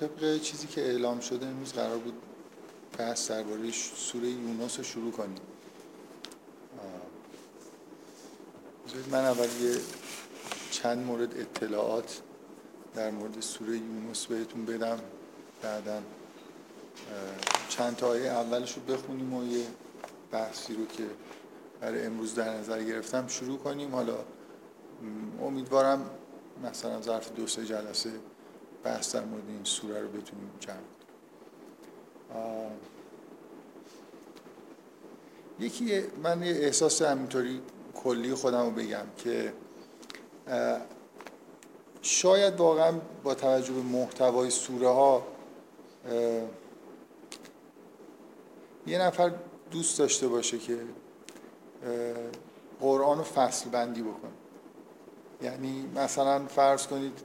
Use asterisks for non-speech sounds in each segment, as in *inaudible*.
طبق چیزی که اعلام شده امروز قرار بود بحث درباره سوره یونس رو شروع کنیم. من اول یه چند مورد اطلاعات در مورد سوره یونس بهتون بدم بعدا چند تا آیه اولش رو بخونیم و یه بحثی رو که برای امروز در نظر گرفتم شروع کنیم. حالا امیدوارم مثلا ظرف دو سه جلسه بحث در مورد این سوره رو بتونیم جمع یکی من یه احساس همینطوری کلی خودم رو بگم که شاید واقعا با توجه به محتوای سوره ها یه نفر دوست داشته باشه که قرآن رو فصل بندی بکنه. یعنی مثلا فرض کنید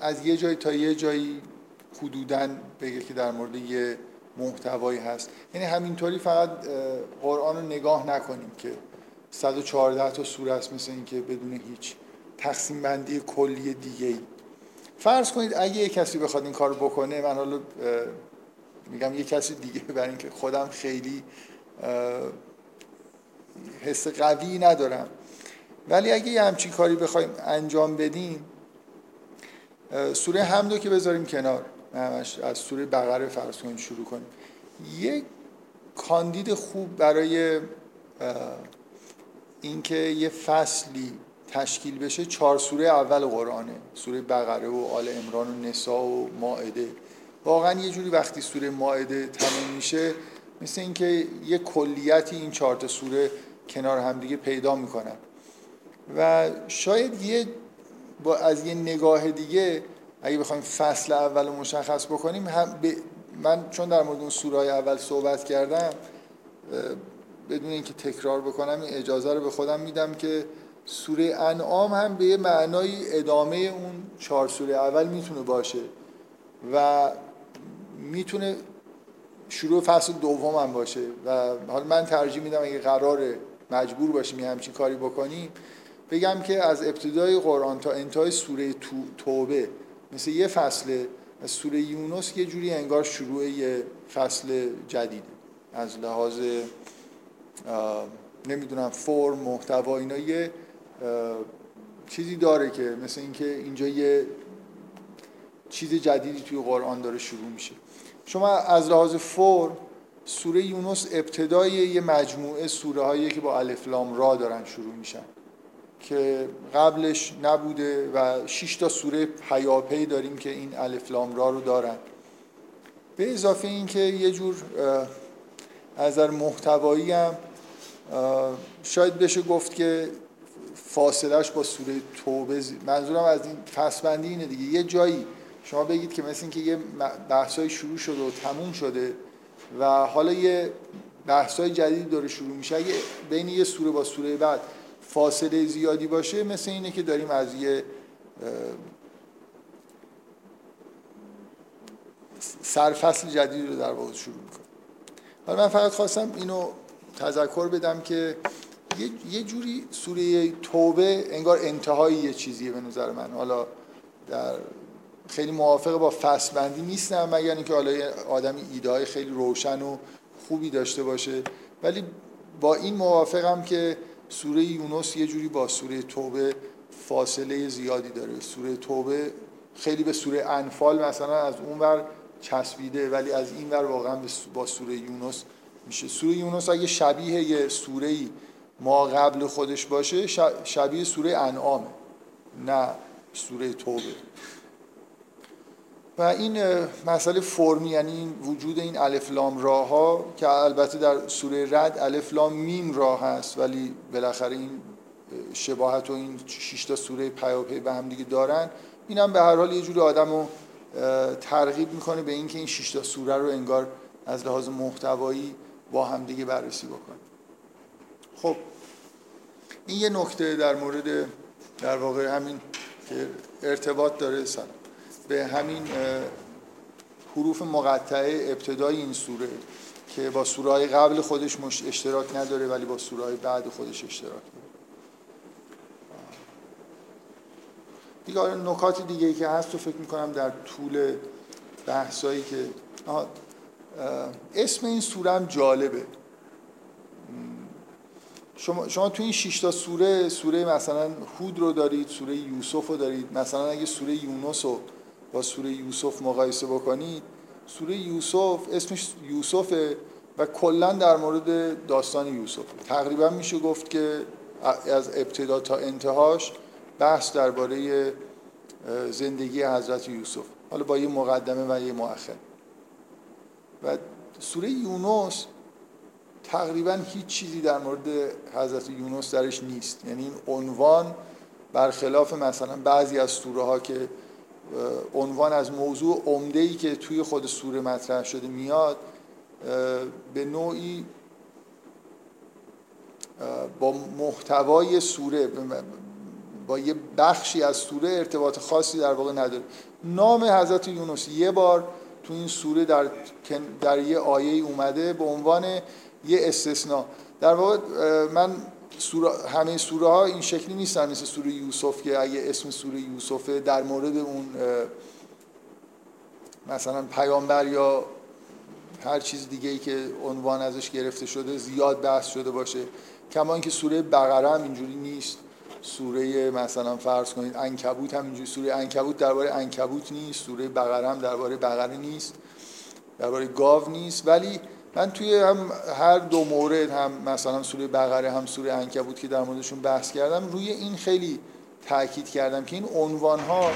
از یه جایی تا یه جایی حدودا بگه که در مورد یه محتوایی هست. یعنی همینطوری فقط قرآن رو نگاه نکنیم که 114 تا سوره است مثل اینکه بدون هیچ تقسیم بندی کلی دیگه ای فرض کنید اگه یه کسی بخواد این کار بکنه من حالا میگم یه کسی دیگه برای اینکه خودم خیلی حس قوی ندارم. ولی اگه یه همچین کاری بخوایم انجام بدیم سوره حمدو که بذاریم کنار. همش از سوره بقره فرض کنیم شروع کنیم. یه کاندید خوب برای اینکه یه فصلی تشکیل بشه چهار سوره اول قرآنه. سوره بقره و آل امران و نسا و ماعده. واقعا یه جوری وقتی سوره ماعده تموم میشه مثل اینکه یه کلیتی این چهار تا سوره کنار همدیگه پیدا می‌کنن. و شاید یه با از یه نگاه دیگه اگه بخوایم فصل اول مشخص بکنیم هم من چون در مورد اون سورای اول صحبت کردم بدون اینکه تکرار بکنم این اجازه رو به خودم میدم که سوره انعام هم به یه معنای ادامه اون چهار سوره اول می‌تونه باشه و می‌تونه شروع فصل دوم هم باشه. و حالا من ترجیح میدم اگه قرار مجبور باشیم یه همچین کاری بکنیم بگم که از ابتدای قرآن تا انتهای سوره توبه مثل یه فصل از سوره یونس یه جوری انگار شروع یه فصل جدیده از لحاظ نمی‌دونم فرم محتوا اینا یه چیزی داره که مثل اینکه اینجا یه چیز جدیدی توی قرآن داره شروع میشه. شما از لحاظ فرم سوره یونس ابتدای یه مجموعه سوره هایی که با الف لام را دارن شروع میشن. که قبلش نبوده و 6 تا سوره پیاپی داریم که این الف لام را رو دارن. به اضافه اینکه یه جور از نظر محتوایی هم شاید بشه گفت که فاصلش با سوره توبه منظورم از این فصل اینه دیگه. یه جایی شما بگید که مثل اینکه یه بحثای شروع شده و تموم شده و حالا یه بحثای جدیدی داره شروع میشه. اگه بین یه سوره با سوره بعد فاصله زیادی باشه مثل اینه که داریم از یه سرفصل جدید رو در واقع شروع می‌کنیم. حالا من فقط خواستم اینو تذکر بدم که یه جوری سوره توبه انگار انتهای یه چیزیه به نظر من. حالا در خیلی موافق با فصل بندی نیستم مگر اینکه حالا آدمی ایده های خیلی روشن و خوبی داشته باشه. ولی با این موافقم که سوره یونس یه جوری با سوره توبه فاصله زیادی داره. سوره توبه خیلی به سوره انفال مثلا از اون ور چسبیده ولی از این ور واقعا با سوره یونس میشه. سوره یونس اگه شبیه یه سوره ما قبل خودش باشه شبیه سوره انعامه نه سوره توبه. و این مسئله فرمی یعنی وجود این الف لام راه ها که البته در سوره رد الف لام میم راه هست ولی بالاخره این شباهت و این شش تا سوره پیاپی به هم دیگه دارن. اینم به هر حال یه جوری آدمو ترغیب می‌کنه به اینکه این شش تا سوره رو انگار از لحاظ محتوایی با هم دیگه بررسی بکنه. خب این یه نکته در مورد در واقع همین که ارتباط داره سلام به همین حروف مقطعه ابتدای این سوره که با سوره قبل خودش اشتراک نداره ولی با سوره بعد خودش اشتراک داره. دیگه آره نکات دیگه ای که هست تو فکر می‌کنم در طول بحثایی که اسم این سوره هم جالبه. شما, شما تو این 6 تا سوره سوره مثلا هود رو دارید سوره یوسف رو دارید مثلا اگه سوره یونس رو با سوره یوسف مقایسه بکنید سوره یوسف اسمش یوسفه و کلا در مورد داستان یوسف تقریبا میشه گفت که از ابتدا تا انتهاش بحث درباره زندگی حضرت یوسف. حالا با یه مقدمه و یه مؤخر. و سوره یونس تقریبا هیچ چیزی در مورد حضرت یونس درش نیست. یعنی این عنوان برخلاف مثلا بعضی از سوره ها که عنوان از موضوع عمده ای که توی خود سوره مطرح شده میاد به نوعی با محتوای سوره با یه بخشی از سوره ارتباط خاصی در واقع نداره. نام حضرت یونس یه بار تو این سوره در, در یه آیه اومده به عنوان یه استثناء. در واقع من سوره همه سوره ها این شکلی نیستن مثل سوره یوسف که اگه اسم سوره یوسف در مورد اون مثلا پیامبر یا هر چیز دیگه ای که عنوان ازش گرفته شده زیاد بحث شده باشه. کما اینکه سوره بقره هم اینجوری نیست. سوره مثلا فرض کنید انکبوت هم اینجوری سوره انکبوت درباره انکبوت نیست. سوره بقره هم درباره بقره نیست. درباره گاو نیست. ولی من توی هم هر دو مورد هم مثلا سوره بقره هم سوره انکبوت که در موردشون بحث کردم روی این خیلی تاکید کردم که این عنوان ها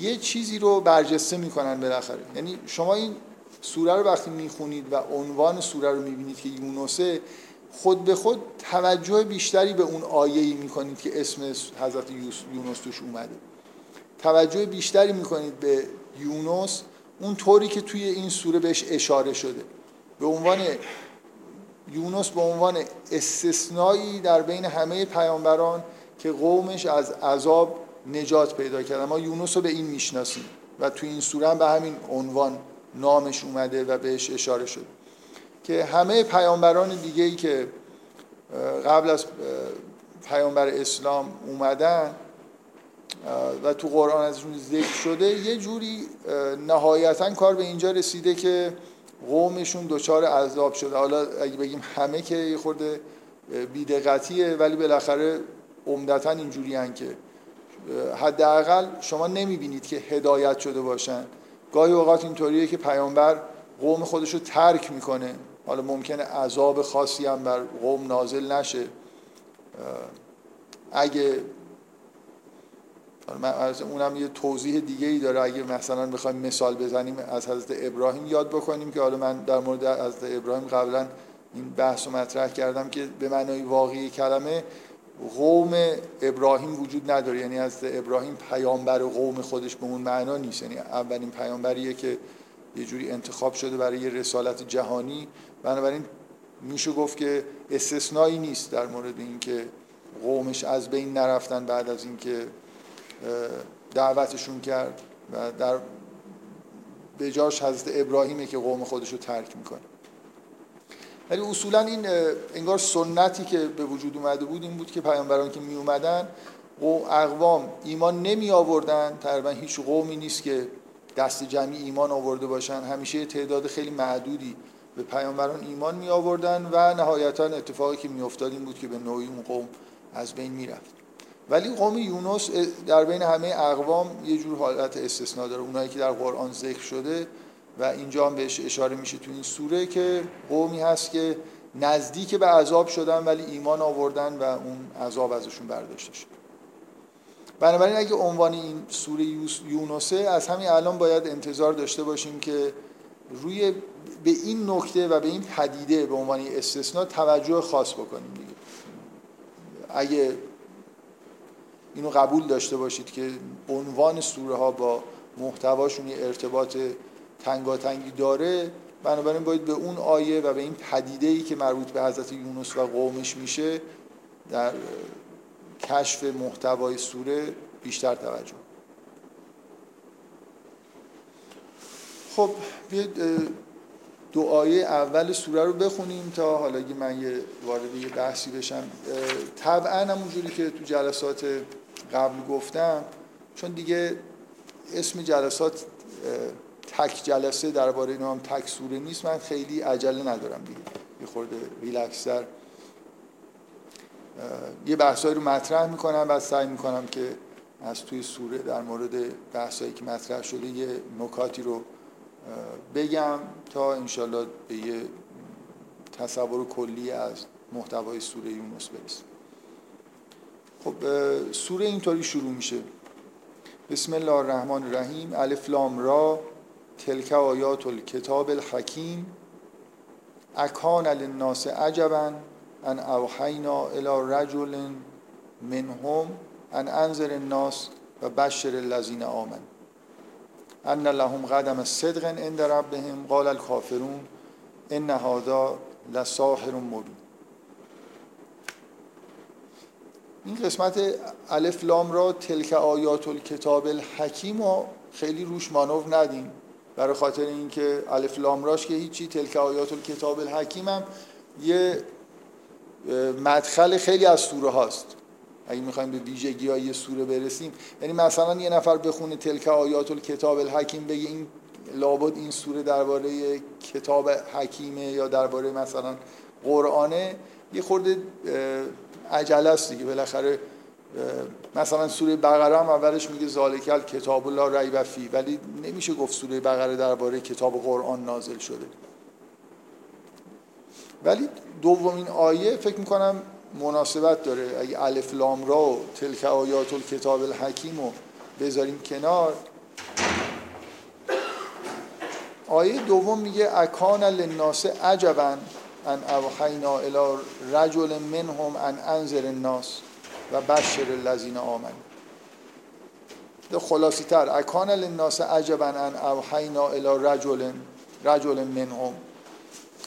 یه چیزی رو برجسته می‌کنن بالاخره. یعنی شما این سوره رو وقتی می‌خونید و عنوان سوره رو می‌بینید که یونسه خود به خود توجه بیشتری به اون آیه‌ای می‌کنید که اسم حضرت یونس توش اومده. توجه بیشتری می‌کنید به یونس اون طوری که توی این سوره بهش اشاره شده. به عنوان یونس به عنوان استثنایی در بین همه پیامبران که قومش از عذاب نجات پیدا کرد ما یونس رو به این می‌شناسیم و توی این سوره هم به همین عنوان نامش اومده و بهش اشاره شده که همه پیامبران دیگه ای که قبل از پیامبر اسلام اومدن و تو قرآن ازشون ذکر شده یه جوری نهایتا کار به اینجا رسیده که قومشون دچار عذاب شده. حالا اگه بگیم همه که یه خورده بیدقتیه ولی بالاخره عمدتا اینجوری هن که حداقل شما نمی‌بینید که هدایت شده باشن. گاهی اوقات اینطوریه که پیامبر قوم خودش رو ترک می‌کنه. حالا ممکنه عذاب خاصی هم بر قوم نازل نشه. اگه اونم یه توضیح دیگه ای داره. اگه مثلا بخوایم مثال بزنیم از حضرت ابراهیم یاد بکنیم که حالا من در مورد حضرت ابراهیم قبلا این بحث رو مطرح کردم که به معنای واقعی کلمه قوم ابراهیم وجود نداره. یعنی از ابراهیم پیامبر قوم خودش به اون معنا نیست. یعنی اولین پیامبریه که یه جوری انتخاب شده برای یه رسالت جهانی. بنابراین میشه گفت که استثنایی نیست در مورد اینکه قومش از بین نرفتن بعد از اینکه دعوتشون کرد و در به جاش حضرت ابراهیمه که قوم خودش رو ترک می‌کنه. ولی اصولا این انگار سنتی که به وجود اومده بود این بود که پیامبران که می اومدن اقوام ایمان نمی آوردن تقریبا هیچ قومی نیست که دست جمعی ایمان آورده باشن. همیشه تعداد خیلی معدودی به پیامبران ایمان می آوردن و نهایتا اتفاقی که می افتاد این بود که به نوعی اون قوم از بین می رفت ولی قوم یونس در بین همه اقوام یه جور حالت استثناء داره. اونایی که در قرآن ذکر شده و اینجا هم بهش اشاره میشه تو این سوره که قومی هست که نزدیک به عذاب شدن ولی ایمان آوردن و اون عذاب ازشون برداشته شد. بنابراین اگه عنوان این سوره یونسه از همین الان باید انتظار داشته باشیم که روی به این نکته و به این پدیده به عنوان استثناء توجه خاص بکنیم دیگه. اگه اینو قبول داشته باشید که عنوان سوره ها با محتواشون یه ارتباط تنگاتنگی داره. بنابراین باید به اون آیه و به این پدیده ای که مربوط به حضرت یونس و قومش میشه در کشف محتوای سوره بیشتر توجه. خب بیاید آیه اول سوره رو بخونیم تا حالا من یه وارد یه بحثی بشم. طبعا همونجوری که تو جلسات قبل گفتم چون دیگه اسم جلسات تک جلسه درباره نام تک سوره نیست من خیلی عجله ندارم دیگه. یه خورده ریلکسر یه بحثایی رو مطرح می‌کنم و سعی می‌کنم که از توی سوره در مورد بحثایی که مطرح شده یه نکاتی رو بگم تا انشالله به یه تصور کلی از محتوای سوره یونس برسیم. خب سوره اینطوری شروع میشه. بسم الله الرحمن الرحیم. الف لام را. تلک آیات الکتاب الحکیم. اکان للناس عجبا ان اوحینا الى رجل منهم ان انذر الناس و بشر الذین آمن. ان لهم قدم صدق عند ربهم. قال الكافرون ان هذا لساحر مبین. این قسمت الف لام را تلک آیات الکتاب الحکیم و خیلی روش مانور ندیم. برای خاطر اینکه الف لام راش که هیچی تلک آیات الکتاب الحکیم هم یه مدخل خیلی از سوره هاست. اگه می‌خوایم به ویژگی های سوره برسیم یعنی مثلا یه نفر بخونه تلک آیات الکتاب الحکیم بگه این لابد این سوره درباره کتاب حکیمه یا درباره مثلا قرآنه یه خورده عجله است دیگه. بالاخره مثلا سوره بقره هم اولش میگه ذالکل کتاب الله ریب فی ولی نمیشه گفت سوره بقره درباره کتاب قرآن نازل شده. ولی دومین آیه فکر می‌کنم مناسبت داره. اگه الف لام را و تلک آیات الکتاب الحکیم رو بذاریم کنار. آیه دوم میگه اکان للناس عجبا. ان اوحینا الى رجل منهم ان انذر الناس و بشر الذین آمن خلاصی تر. اکان للناس عجبا ان اوحینا الى رجل رجل منهم.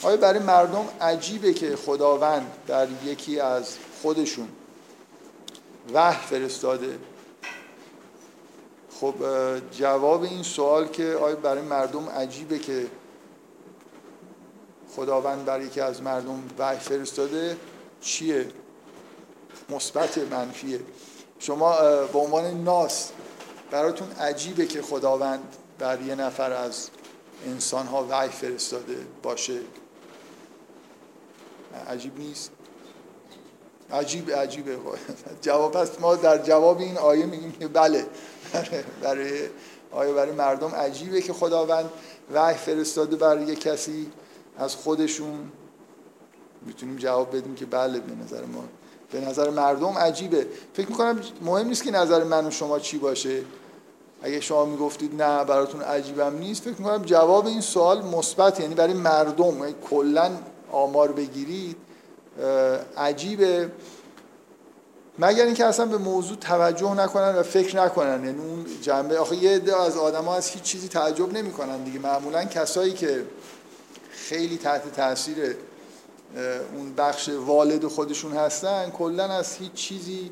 آیا برای مردم عجیبه که خداوند در یکی از خودشون وحی فرستاده؟ خب جواب این سوال که آیا برای مردم عجیبه که خداوند برای یکی از مردم وحی فرستاده چیه؟ مثبت منفیه. شما به عنوان ناس براتون عجیبه که خداوند بر یه نفر از انسان ها وحی فرستاده باشه. عجیب نیست؟ عجیب عجیبه. جواب هست. ما در جواب این آیه میگیم که بله. برای آیه برای مردم عجیبه که خداوند وحی فرستاده برای یه کسی از خودشون می‌تونیم جواب بدیم که بله به نظر ما به نظر مردم عجیبه. فکر می‌کنم مهم نیست که نظر من و شما چی باشه. اگه شما می‌گفتید نه براتون عجیبم نیست فکر می‌کنم جواب این سوال مثبت یعنی برای مردم. کلا آمار بگیرید عجیبه. مگر اینکه اصلا به موضوع توجه نکنن و فکر نکنن. یعنی اون جنبه آخه یه عده از آدما از هیچ چیزی تعجب نمی‌کنن دیگه. معمولا کسایی که خیلی تحت تاثیر اون بخش والد خودشون هستن کلا از هیچ چیزی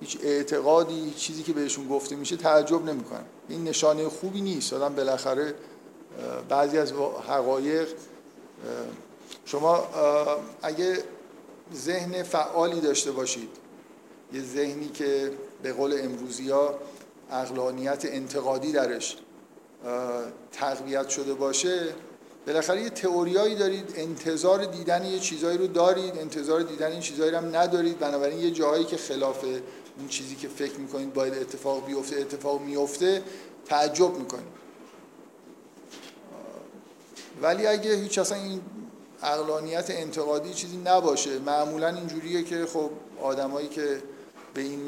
هیچ اعتقادی هیچ چیزی که بهشون گفته میشه تعجب نمی‌کنن. این نشانه خوبی نیست. آدم بالاخره بعضی از حقایق شما اگه ذهن فعالی داشته باشید یه ذهنی که به قول امروزی ها اقلانیت انتقادی درش تقویت شده باشه بالاخره یه تئوریایی دارید انتظار دیدن یه چیزایی رو دارید انتظار دیدن این چیزایی رو هم ندارید. بنابراین یه جاهایی که خلاف اون چیزی که فکر می‌کنید باید اتفاق بیفته اتفاق میفته تعجب می‌کنید. ولی اگه هیچ اصلا این اقلانیت انتقادی چیزی نباشه معمولا اینجوریه که خب آدمایی که به این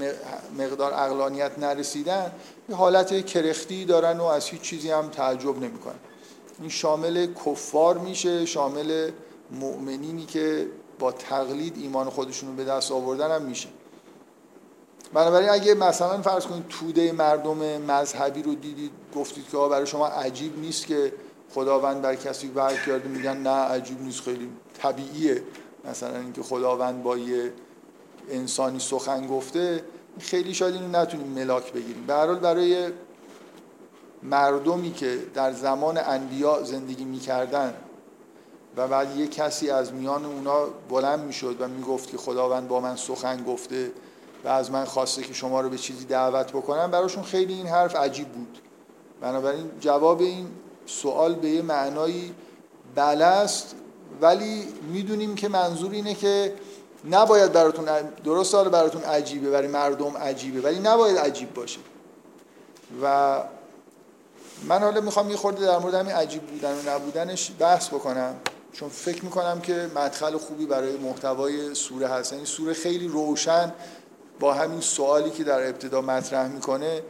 مقدار اقلانیت نرسیدن یه حالت کرختی دارن و از هیچ چیزی هم تعجب نمی‌کنن. این شامل کفار میشه شامل مؤمنینی که با تقلید ایمان خودشون رو به دست آوردن هم میشه. بنابراین اگه مثلا فرض کنید توده مردم مذهبی رو دیدید گفتید که برای شما عجیب نیست که خداوند بر کسی وحی کرده میگن نه عجیب نیست خیلی طبیعیه مثلا اینکه خداوند با یه انسانی سخن گفته. خیلی شاید اینو نتونیم ملاک بگیریم. به برای مردمی که در زمان انبیا زندگی می‌کردن و بعد یه کسی از میان اونا بلند می‌شد و می‌گفت که خداوند با من سخن گفته و از من خواسته که شما رو به چیزی دعوت بکنم براشون خیلی این حرف عجیب بود. بنابراین جواب این سوال به یه معنایی بله است ولی می‌دونیم که منظور اینه که نباید براتون درست حالا براتون عجیبه برای مردم عجیبه ولی نباید عجیب باشه. و من حالا می‌خوام یه خورده در مورد همین عجیب بودن و نبودنش بحث بکنم. چون فکر می‌کنم که مدخل خوبی برای محتوای سوره هست. یعنی سوره خیلی روشن با همین سوالی که در ابتدا مطرح می‌کنه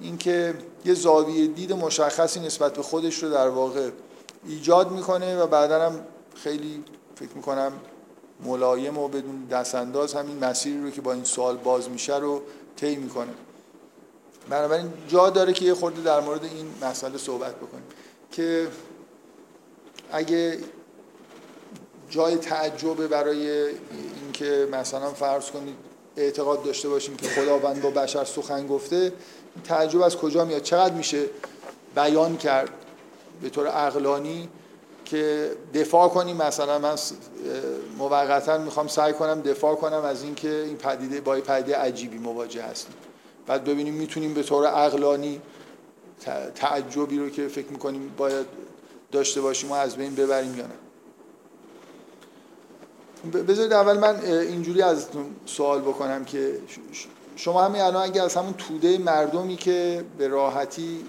اینکه یه زاویه دید مشخصی نسبت به خودش رو در واقع ایجاد می‌کنه و بعدا هم خیلی فکر می‌کنم ملایم و بدون دستانداز همین مسیری رو که با این سوال باز میشه رو طی می‌کنه. بنابراین جا داره که یه خورده در مورد این مسئله صحبت بکنیم که اگه جای تعجب برای اینکه مثلا فرض کنید اعتقاد داشته باشیم که خداوند با بشر سخن گفته تعجب از کجا میاد؟ چقدر میشه بیان کرد به طور عقلانی که دفاع کنیم؟ مثلا من موقتا می‌خوام سعی کنم دفاع کنم از اینکه این پدیده با پدیده عجیبی مواجه هستیم. بعد ببینیم می‌تونیم به طور عقلانی تعجبی رو که فکر می‌کنیم باید داشته باشیم و از بین ببریم یا نه. بذارید اول من اینجوری ازتون سوال بکنم که شما همین الان اگه از همون توده مردمی که به راحتی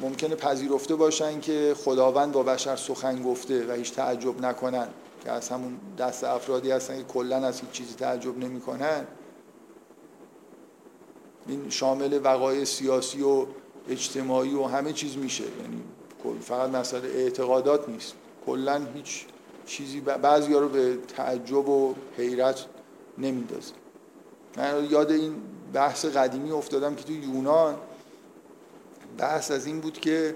ممکنه پذیرفته باشن که خداوند با بشر سخن گفته و هیچ تعجب نکنن که از همون دست افرادی هستن که کلا از هیچ چیزی تعجب نمی‌کنن. این شامل وقایع سیاسی و اجتماعی و همه چیز میشه. یعنی فقط مسئله اعتقادات نیست. کلا هیچ چیزی بعضی رو به تعجب و حیرت نمیندازه. من یاد این بحث قدیمی افتادم که تو یونان بحث از این بود که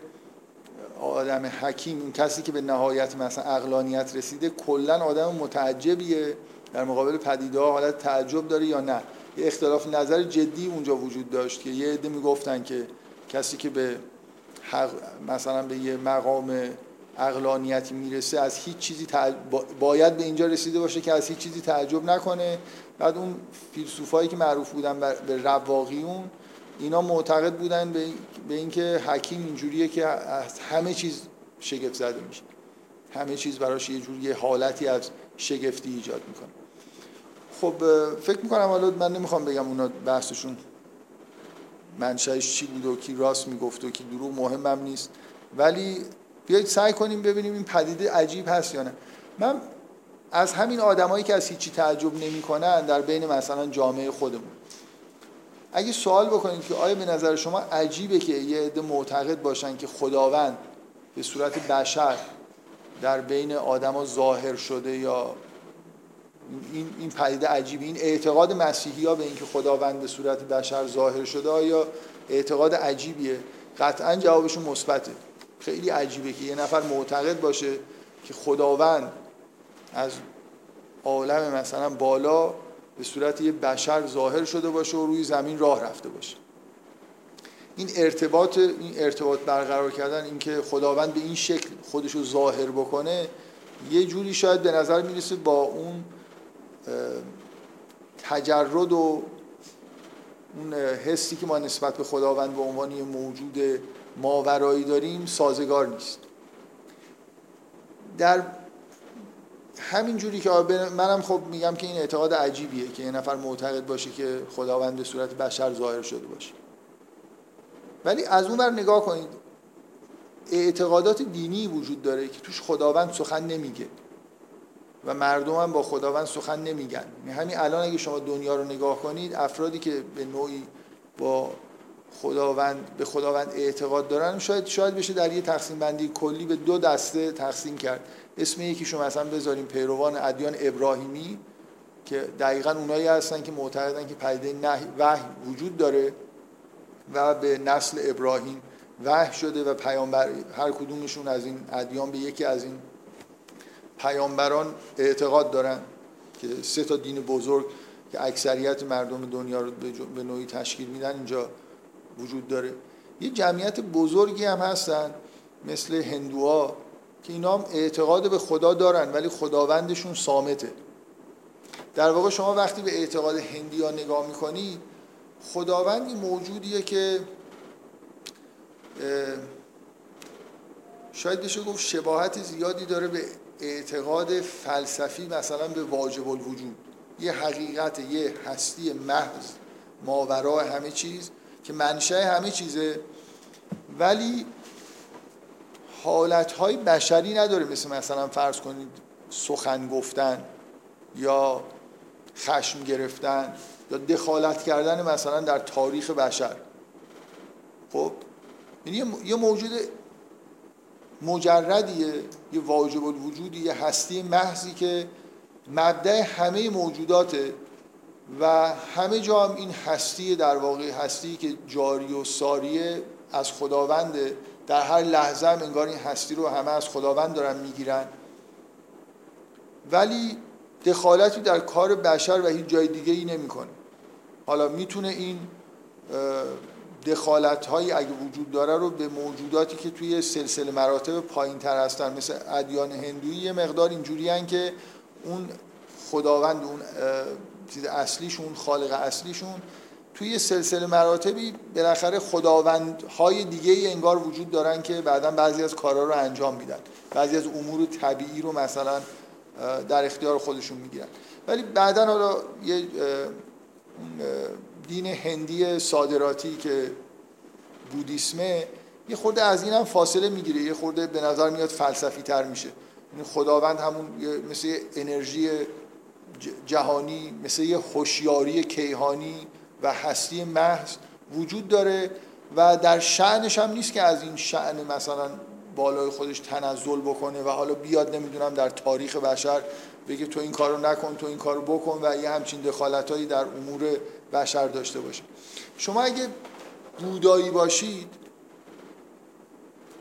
آدم حکیم این کسی که به نهایت مثلا اقلانیت رسیده کلا آدم متعجبیه. در مقابل پدیده ها حالت تعجب داره یا نه؟ یه اختلاف نظر جدی اونجا وجود داشت که یه عده می‌گفتن که کسی که به حق مثلا به یه مقام اقلانیتی می‌رسه از هیچ چیزی باید به اینجا رسیده باشه که از هیچ چیزی تعجب نکنه. بعد اون فیلسوفایی که معروف بودن به رواقیون اینا معتقد بودن به اینکه حکیم اینجوریه که از همه چیز شگفت زده میشه. همه چیز براش یه جوری حالتی از شگفتی ایجاد می‌کنه. خب فکر می‌کنم حالا من نمی‌خوام بگم اونا بحثشون منشأش چی بود و کی راست می‌گفت و کی دروغ مهمم نیست. ولی بیایید سعی کنیم ببینیم این پدیده عجیب هست یا نه. من از همین آدمایی که از هیچی تعجب نمی‌کنن در بین مثلا جامعه خودمون. اگه سوال بکنید که آیا به نظر شما عجیبه که یه عده معتقد باشن که خداوند به صورت بشر در بین آدما ظاهر شده یا این این پدیده عجیبه این اعتقاد مسیحی ها به اینکه خداوند به صورت بشر ظاهر شده آیا اعتقاد عجیبیه؟ قطعا جوابشون مثبته. خیلی عجیبه که یه نفر معتقد باشه که خداوند از عالم مثلا بالا به صورت یه بشر ظاهر شده باشه و روی زمین راه رفته باشه. این ارتباط این ارتباط برقرار کردن اینکه خداوند به این شکل خودش رو ظاهر بکنه یه جوری شاید به نظر می‌رسه با اون تجرد و اون حسی که ما نسبت به خداوند به عنوان یه موجود ماورایی داریم سازگار نیست. در همین جوری که منم خب میگم که این اعتقاد عجیبیه که یه نفر معتقد باشه که خداوند به صورت بشر ظاهر شده باشه. ولی از اون بر نگاه کنید اعتقادات دینی وجود داره که توش خداوند سخن نمیگه. و مردم هم با خداوند سخن نمیگن. همین الان اگه شما دنیا رو نگاه کنید افرادی که به نوعی با خداوند به خداوند اعتقاد دارن شاید شاید بشه در یه تقسیم بندی کلی به دو دسته تقسیم کرد. اسم یکیشون مثلا بذاریم پیروان ادیان ابراهیمی که دقیقا اونایی هستن که معتقدن که پدیده وحی وجود داره و به نسل ابراهیم وحی شده و پیامبر هر کدومشون از این ادیان به یکی از این پیامبران اعتقاد دارن که سه تا دین بزرگ که اکثریت مردم دنیا رو به نوعی تشکیل میدن اینجا وجود داره. یه جمعیت بزرگی هم هستن مثل هندوها که اینا هم اعتقاد به خدا دارن ولی خداوندشون سامته در واقع شما وقتی به اعتقاد هندی ها نگاه می‌کنید خداوندی موجودیه که شاید بشه گفت شباهت زیادی داره به اعتقاد فلسفی مثلا به واجب الوجود. یه حقیقت یه هستی محض ماورای همه چیز که منشأ همه چیزه. ولی حالتهای بشری نداره مثل مثلا فرض کنید سخن گفتن یا خشم گرفتن یا دخالت کردن مثلا در تاریخ بشر. خب یعنی یه موجود مجردیه یه واجب الوجودی یه هستی محضی که مبدع همه موجوداته و همه جا هم این هستی در واقع هستی که جاری و ساریه از خداونده. در هر لحظه هم انگار این هستی رو همه از خداوند دارن می‌گیرن. ولی دخالتی در کار بشر و هیچ جای دیگه ای نمی‌کنه. حالا می‌تونه این دخالت هایی اگه وجود داره رو به موجوداتی که توی سلسله مراتب پایین تر هستن مثل ادیان هندویی یه مقدار اینجوری که اون خداوند اون چیز اصلیشون خالق اصلیشون توی سلسله مراتبی بالاخره خداوندهای دیگه ای انگار وجود دارن که بعدا بعضی از کارها رو انجام میدن. بعضی از امور طبیعی رو مثلا در اختیار خودشون می‌گیرن. ولی بعدا حالا یه دین هندی صادراتی که بودیسمه یه خورده از این هم فاصله می‌گیره یه خورده به نظر میاد فلسفی تر میشه. یعنی خداوند همون مثل انرژی جهانی مثل یه هوشیاری کیهانی و هستی محض وجود داره و در شعنش هم نیست که از این شعن مثلا بالای خودش تنزل بکنه و حالا بیاد نمی‌دونم در تاریخ بشر بگه تو این کارو نکن تو این کارو بکن و یه همچین دخالتهایی در امور بشر داشته باشه. شما اگه بودایی باشید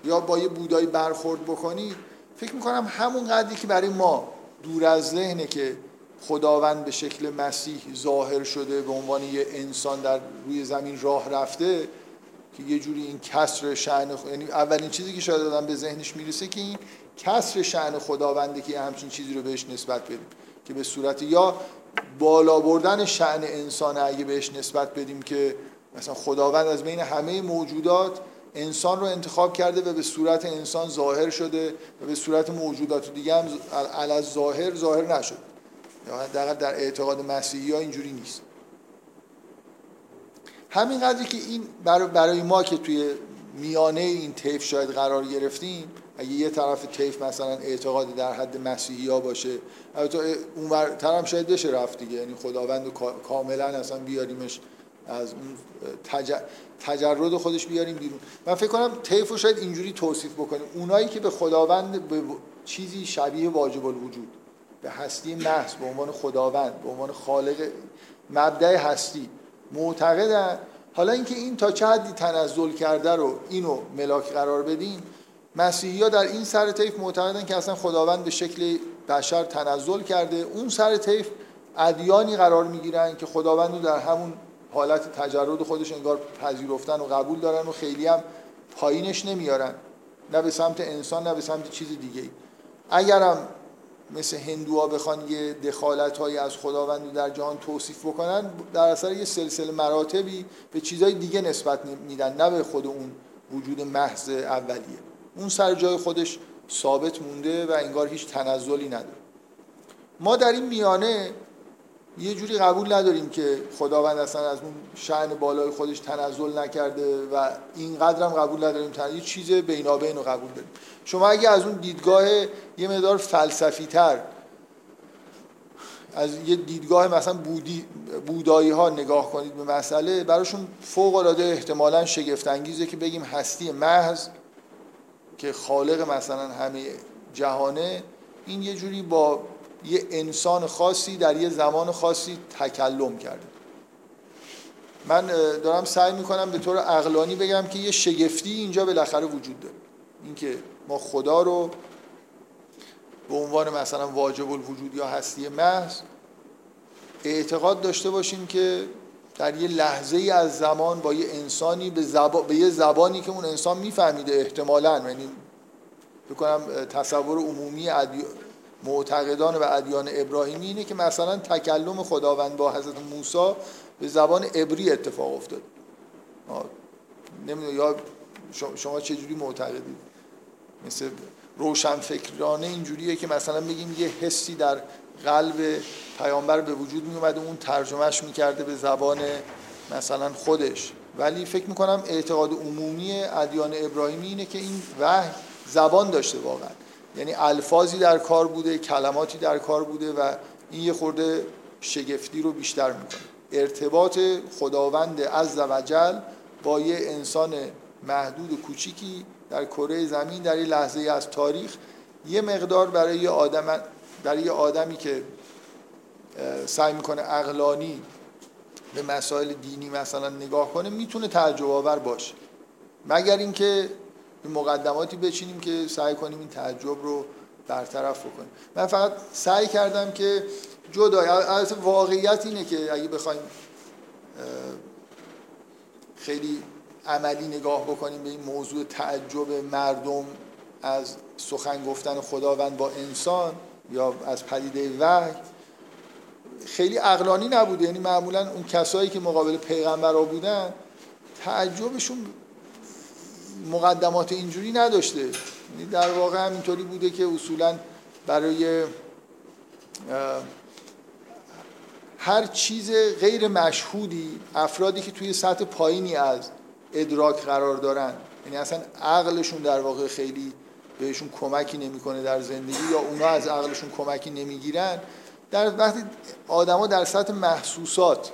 یا با یه بودایی برخورد بکنید فکر می‌کنم همون قدری که برای ما دور از ذهنه که خداوند به شکل مسیح ظاهر شده به عنوان یه انسان در روی زمین راه رفته که یه جوری این کسر شعن یعنی اولین چیزی که شاید آدم به ذهنش می‌رسه که این کسر شعن خداونده که همچین چیزی رو بهش نسبت بدیم که به صورت یا بالا بردن شعن انسان اگه بهش نسبت بدیم که مثلا خداوند از بین همه موجودات انسان رو انتخاب کرده و به صورت انسان ظاهر شده و به صورت موجودات دیگه هم علاز ظاهر ظاهر نشد یا در اعتقاد مسیحی ها اینجوری نیست. همین قدری که این برای ما که توی میانه این طیف شاید قرار گرفتیم اگه یه طرف طیف مثلا اعتقاد در حد مسیحی ها باشه البته اون هم شاید بشه رفت دیگه یعنی خداوند کاملا اصلا بیاریمش از اون تجرد خودش بیاریم بیرون. من فکر کنم طیف رو شاید اینجوری توصیف بکنیم. اونایی که به خداوند به چیزی شبیه واجب الوجود به هستی محض به عنوان خداوند به عنوان خالق مبدع هستی معتقدن حالا اینکه این تا چه حدی تنزل کرده رو اینو ملاک قرار بدیم مسیحی ها در این سر طیف معتقدن که اصلا خداوند به شکل بشر تنزل کرده. اون سر طیف ادیانی قرار می‌گیرن که خداوند رو در همون حالت تجرد خودش انگار پذیرفتن و قبول دارن و خیلی هم پایینش نمیارن. نه به سمت انسان نه به سمت چیز دیگه اگرم مثل هندوها بخوان یه دخالت هایی از خداوند در جهان توصیف بکنن در اثر یه سلسله مراتبی به چیزهای دیگه نسبت میدن نه به خود اون وجود محض اولیه. اون سر جای خودش ثابت مونده و انگار هیچ تنزلی نداره. ما در این میانه یه جوری قبول نداریم که خداوند اصلا از اون شعن بالای خودش تنزل نکرده و اینقدر هم قبول نداریم تن یه چیز بینابین رو قبول داریم. شما اگه از اون دیدگاه یه مقدار فلسفی تر از یه دیدگاه مثلا بودی بودایی ها نگاه کنید به مسئله براشون فوق العاده احتمالا شگفت انگیزه که بگیم هستی محض که خالق مثلا همه جهانه. این یه جوری با یه انسان خاصی در یه زمان خاصی تکلم کرده. من دارم سعی می‌کنم به طور اقلانی بگم که یه شگفتی اینجا بالاخره وجود داره. اینکه ما خدا رو به عنوان مثلا واجب الوجود یا هستی محض اعتقاد داشته باشیم که در یه لحظه ای از زمان با یه انسانی به, به یه زبانی که اون انسان میفهمیده احتمالا یعنی بکنم تصور عمومی معتقدان و ادیان ابراهیمی اینه که مثلا تکلم خداوند با حضرت موسی به زبان عبری اتفاق افتاد. نمی‌دونم یا شما چجوری معتقدید؟ مثل روشن فکرانه اینجوریه که مثلا بگیم یه حسی در قلب پیامبر به وجود می اومده اون ترجمهش می‌کرده به زبان مثلا خودش. ولی فکر می‌کنم اعتقاد عمومی ادیان ابراهیمی اینه که این وحی زبان داشته واقعا. یعنی الفاظی در کار بوده کلماتی در کار بوده و این یه خورده شگفتی رو بیشتر می‌کنه. ارتباط خداوند عز و جل با یه انسان محدود و کوچیکی در کره زمین در این لحظه از تاریخ یه مقدار برای یه آدم برای یه آدمی که سعی می‌کنه اقلانی به مسائل دینی مثلا نگاه کنه می‌تونه تعجب آور باشه. مگر اینکه مقدماتی بچینیم که سعی کنیم این تعجب رو برطرف بکنیم. من فقط سعی کردم که جدا از واقعیت اینه که اگه بخوایم خیلی عملی نگاه بکنیم به این موضوع تعجب مردم از سخن گفتن خداوند با انسان یا از پدیده وحی خیلی اقلانی نبوده. یعنی معمولا اون کسایی که مقابل پیغمبر بودن تعجبشون مقدمات اینجوری نداشته. یعنی در واقع همینطوری بوده که اصولا برای هر چیز غیر مشهودی افرادی که توی سطح پایینی از ادراک قرار دارن یعنی اصلا عقلشون در واقع خیلی بهشون کمکی نمی‌کنه در زندگی یا اونا از عقلشون کمکی نمی‌گیرن در وقتی آدما در سطح محسوسات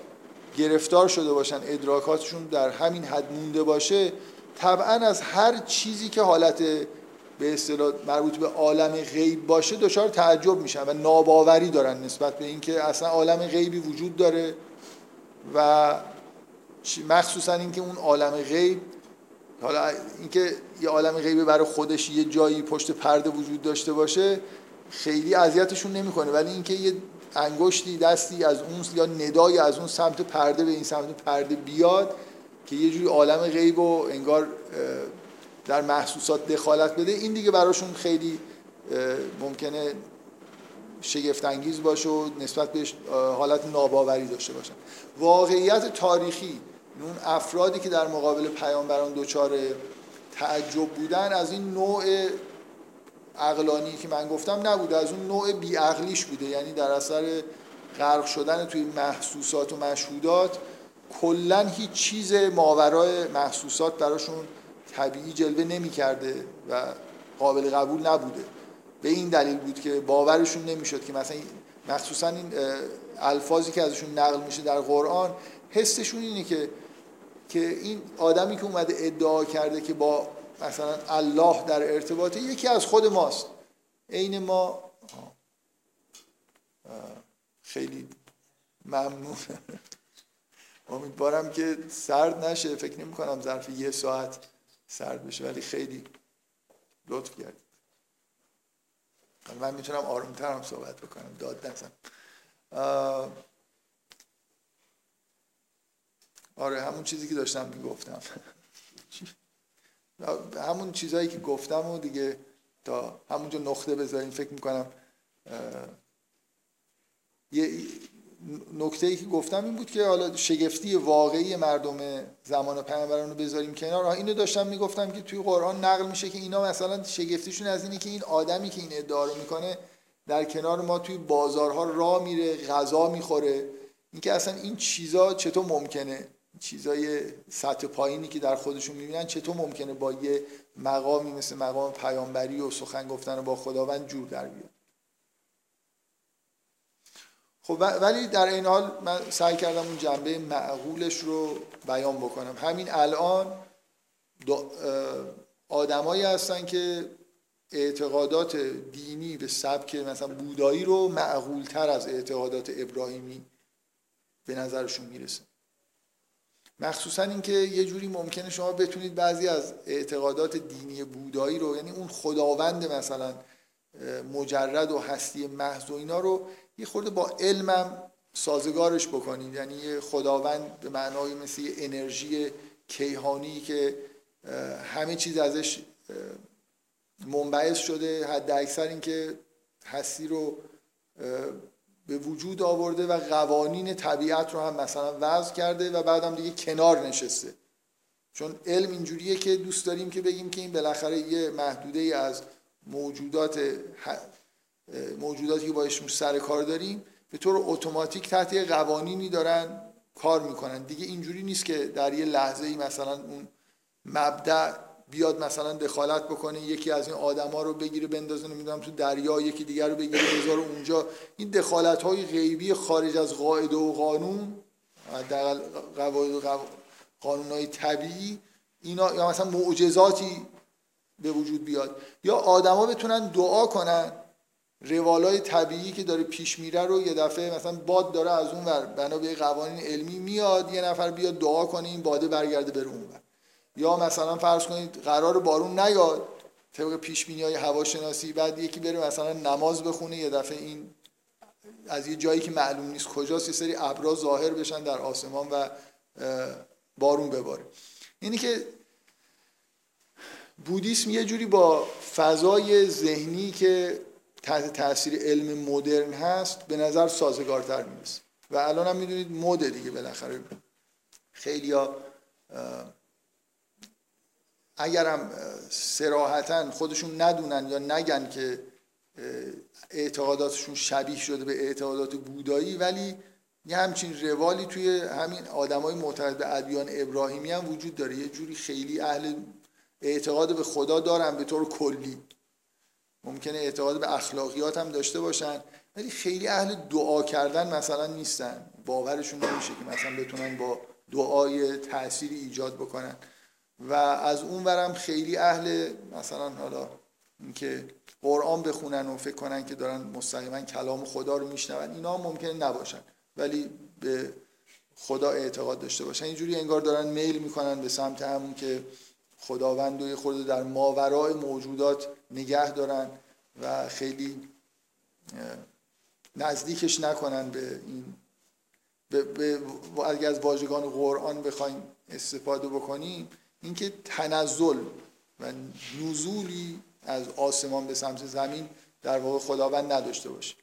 گرفتار شده باشن ادراکاتشون در همین حد مونده باشه طبعا از هر چیزی که حالت به اصطلاح مربوط به عالم غیب باشه دچار تعجب میشن و ناباوری دارن نسبت به اینکه اصلا عالم غیبی وجود داره و مخصوصا اینکه اون عالم غیب حالا اینکه یه عالم غیبی برای خودش یه جایی پشت پرده وجود داشته باشه خیلی اذیتشون نمی‌کنه. ولی اینکه یه انگشتی دستی از اون یا ندای از اون سمت پرده به این سمت پرده بیاد که یه جوری عالم غیب و انگار در محسوسات دخالت بده این دیگه براشون خیلی ممکنه شگفت انگیز باشه و نسبت بهش حالت ناباوری داشته باشن. واقعیت تاریخی اون افرادی که در مقابل پیامبران دچار تعجب بودن از این نوع عقلانی که من گفتم نبوده از اون نوع بیعقلیش بوده. یعنی در اثر غرق شدن توی محسوسات و مشهودات کلا هیچ چیز ماورای محسوسات براشون طبیعی جلوه نمی کرده و قابل قبول نبوده. به این دلیل بود که باورشون نمی‌شد که مثلا مخصوصا این الفاظی که ازشون نقل میشه در قرآن حسشون اینه که که این آدمی که اومده ادعا کرده که با مثلا الله در ارتباطه یکی از خود ماست. عین ما خیلی ممنون. امیدوارم که سرد نشه. فکر نمی کنم ظرف یه ساعت سرد بشه ولی خیلی لطف کردید. من می‌تونم آرومتر هم صحبت بکنم. داد نزن. آره همون چیزی که داشتم می‌گفتم. *laughs* همون چیزهایی که گفتم و دیگه تا همونجا نقطه بذاریم فکر می‌کنم یه نکته ای که گفتم این بود که حالا شگفتی واقعی مردم زمان پیامبران رو بذاریم کنار. اینو داشتم می‌گفتم که توی قرآن نقل میشه که اینا مثلا شگفتیشون از اینه که این آدمی که این ادعا رو می‌کنه در کنار ما توی بازارها راه میره غذا می‌خوره. اینکه اصلا این چیزا چطور ممکنه؟ چیزای سطح پایینی که در خودشون می‌بینن چطور ممکنه با یه مقامی مثل مقام پیامبری و سخن گفتن با خداوند جور در بیاد؟ خب ولی در این حال من سعی کردم اون جنبه معقولش رو بیان بکنم. همین الان آدمایی هستن که اعتقادات دینی به سبک مثلا بودایی رو معقولتر از اعتقادات ابراهیمی به نظرشون می‌رسه. مخصوصا اینکه یه جوری ممکنه شما بتونید بعضی از اعتقادات دینی بودایی رو یعنی اون خداوند مثلا مجرد و هستی محض و اینا رو یه خورده با علمم سازگارش بکنید یعنی یه خداوند به معنای مثل انرژی کیهانی که همه چیز ازش منبعث شده حد اکثر اینکه هستی رو به وجود آورده و قوانین طبیعت رو هم مثلا وضع کرده و بعدم دیگه کنار نشسته. چون علم اینجوریه که دوست داریم که بگیم که این بالاخره یه محدوده از موجودات موجوداتی که باشون سر کار داریم به طور اتوماتیک تحت قوانینی دارن کار می‌کنن. دیگه اینجوری نیست که در یه لحظه ای مثلا اون مبدع بیاد مثلا دخالت بکنه یکی از این آدما رو بگیره بندازه نمی‌دونم تو دریا یکی دیگر رو بگیره بذاره اونجا. این دخالت های غیبی خارج از قاعده و قانون حداقل قواعد و قانون های طبیعی اینا یا مثلا معجزاتی به وجود بیاد. یا آدما بتونن دعا کنن روالای طبیعی که داره پیش میره رو یه دفعه مثلا باد داره از اون ور بنا به قوانین علمی میاد یه نفر بیاد دعا کنه این باده برگرده بره اون ور. یا مثلا فرض کنید قرار بارون نیاد طبق پیش بینی های هواشناسی بعد یکی بره مثلا نماز بخونه یه دفعه این از یه جایی که معلوم نیست کجاست یه سری ابرا ظاهر بشن در آسمان و بارون بباره. یعنی که بودیسم یه جوری با فضای ذهنی که تحت تاثیر علم مدرن هست به نظر سازگارتر می‌رسه. و الان هم می‌دونید مده دیگه بالاخره. خیلی ها اگرم سراحتا خودشون ندونن یا نگن که اعتقاداتشون شبیه شده به اعتقادات بودایی ولی یه همچین روالی توی همین آدمای معتقد به ادیان ابراهیمی هم وجود داره. یه جوری خیلی اهل اعتقاد به خدا دارن به طور کلی. ممکنه اعتقاد به اخلاقیات هم داشته باشن ولی خیلی اهل دعا کردن مثلا نیستن. باورشون نمیشه که مثلا بتونن با دعای تأثیری ایجاد بکنن. و از اون ورم خیلی اهل مثلا حالا اینکه قرآن بخونن و فکر کنن که دارن مستقیما کلام خدا رو میشنون اینا هم ممکنه نباشن. ولی به خدا اعتقاد داشته باشن. اینجوری انگار دارن میل می‌کنن به سمت همون که خداوند و خود در ماورای موجودات نگه دارن و خیلی نزدیکش نکنن به این به, به اگر از واژگان قرآن بخوایم استفاده بکنیم اینکه تنزل و نزولی از آسمان به سمت زمین در واقع خداوند نداشته باشه.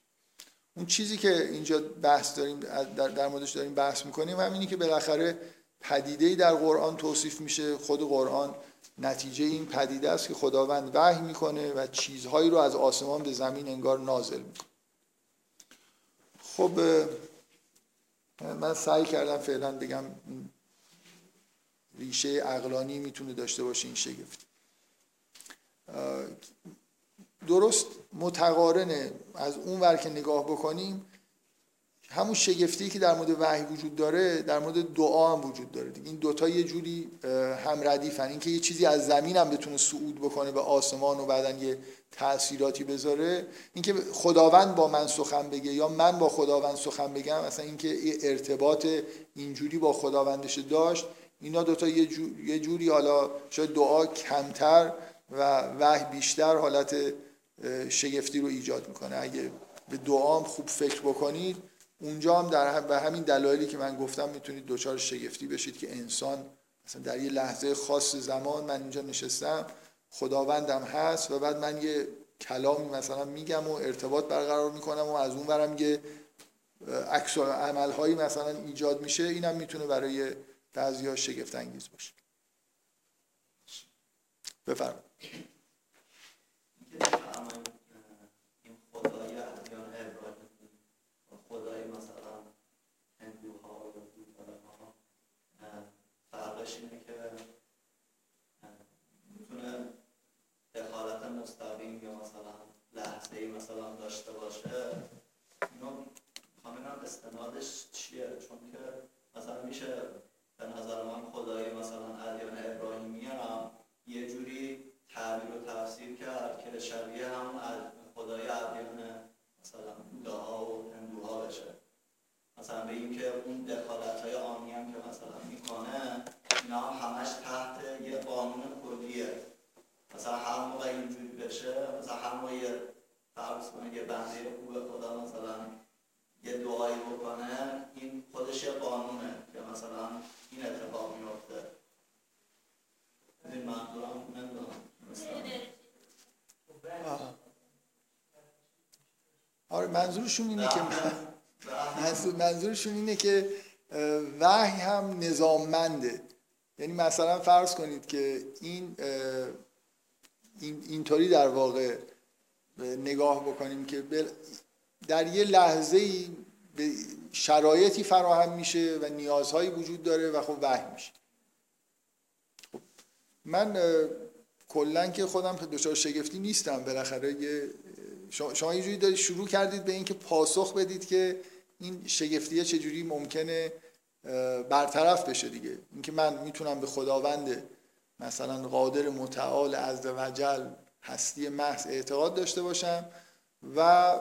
اون چیزی که اینجا بحث داریم در, در موردش داریم بحث می‌کنیم همینی که بالاخره پدیده در قرآن توصیف میشه خود قرآن نتیجه این پدیده است که خداوند وحی می‌کنه و چیزهایی رو از آسمان به زمین انگار نازل می‌کنه. خب من سعی کردم فعلا بگم ریشه اقلانی می‌تونه داشته باشه این شگفت. درست متقارنه از اون ور که نگاه بکنیم همون شگفتی که در مورد وحی وجود داره در مورد دعا هم وجود داره این دوتا یه جوری هم ردیفن. اینکه یه چیزی از زمین هم بتونه صعود بکنه به آسمان و بعدا یه تاثیراتی بذاره. اینکه خداوند با من سخن بگه یا من با خداوند سخن بگم اصلا اینکه ارتباط اینجوری با خداوندش داشت اینا دوتا یه, یه جوری حالا شاید دعا کمتر و وحی بیشتر حالت شگفتی رو ایجاد می‌کنه. اگه به دعام خوب فکر بکنید اونجا هم در به همین دلایلی که من گفتم می‌تونید دچار شگفتی بشید که انسان مثلا در یه لحظه خاص زمان من اینجا نشستم خداوندم هست و بعد من یه کلامی مثلا میگم و ارتباط برقرار می‌کنم و از اون برم یه عکس عملهایی مثلا ایجاد میشه اینم می‌تونه برای بعضی شگفت انگیز باشه. بفرمایید. فرقش اینه که می‌تونه دخالت مستقیم یا مثلا لحظه ای مثلا داشته باشه. اینو می‌خوام استنادش چیه؟ چون که مثلا میشه به نظر من خدای مثلا ادیان ابراهیمی هم یه جوری تعبیر و تفسیر کرد که شبیه هم خدای ادیان مثلا بوداها و هندوها بشه. مثلا به اینکه اون دخالت های آنی هم که مثلا می‌کنه اینا همش تحت یه قانون کلیه. مثلا هر موقع اینجوری بشه مثلا هر موقع یه فرض کنید یه بنده خوب خدا مثلا یه دعایی بکنه این خودش یه قانونه که مثلا این اتفاق میفته این منظورم نمی‌دونم. آره منظورشون اینه که *laughs* منظورشون اینه که وحی هم نظاممنده. یعنی مثلا فرض کنید که این اینطوری در واقع نگاه بکنیم که در یه لحظه ای به شرایطی فراهم میشه و نیازهایی وجود داره و خب وحی میشه. خب من کلا که خودم دچار شگفتی نیستم بالاخره یه شما یه جوری دارید شروع کردید به اینکه پاسخ بدید که این شگفتیه چجوری ممکنه برطرف بشه دیگه. اینکه من می‌تونم به خداوند مثلا قادر متعال از وجل هستی محض اعتقاد داشته باشم و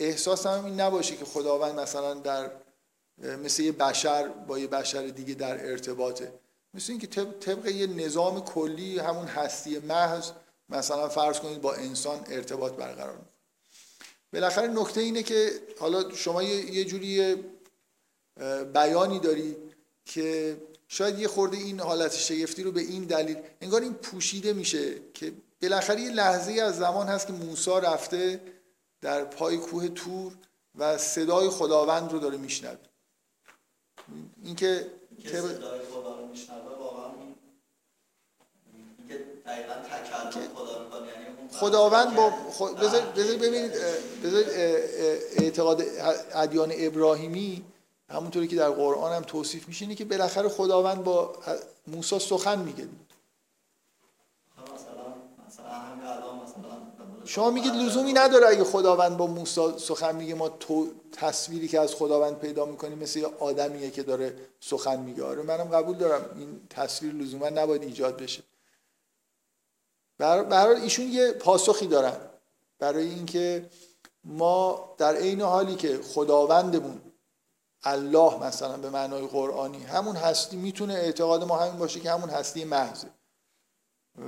احساسم این نباشه که خداوند مثلا در مثل یه بشر با یه بشر دیگه در ارتباطه. مثل اینکه طبق یه نظام کلی همون هستی محض مثلا فرض کنید با انسان ارتباط برقرار می‌کنه. بالاخره نکته اینه که حالا شما یه جوری بیانی دارید که شاید یه خورده این حالت شگفتی رو به این دلیل انگار این پوشیده میشه که بالاخره یه لحظه از زمان هست که موسی رفته در پای کوه تور و صدای خداوند رو داره میشنوه. اینکه صدای خدا رو میشنوه واقعا اینکه دقیقا تکلم خدا رو یعنی خداوند با خود بذار ببینید بذار اعتقاد ادیان ابراهیمی همونطوری که در قرآن هم توصیف میشه اینه که بالاخره خداوند با موسی سخن میگه. شما میگید لزومی نداره اگه خداوند با موسی سخن میگه ما تو تصویری که از خداوند پیدا می‌کنیم مثل یه آدمیه که داره سخن میگه. آره منم قبول دارم این تصویر لزوما نباید ایجاد بشه. برای ایشون یه پاسخی دارن. برای اینکه ما در عین حالی که خداوندمون الله مثلا به معنای قرآنی. همون هستی می‌تونه اعتقاد ما همین باشه که همون هستی محضه.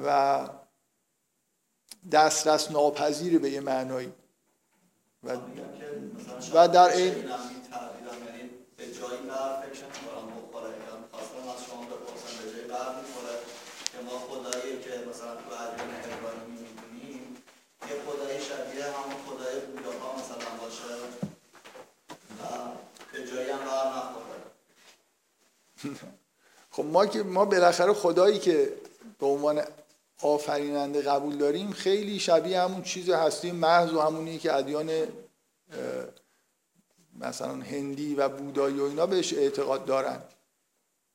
و دسترس ناپذیر به یه معنایی. و, و در این می‌بینیم یه خدایی شبیه همون خدای مثلا باشه. و جایی *laughs* خب ما که ما بالاخره خدایی که به عنوان آفریننده قبول داریم خیلی شبیه همون چیز هستی محض و همونی که ادیان مثلا هندی و بودایی و اینا بهش اعتقاد دارن.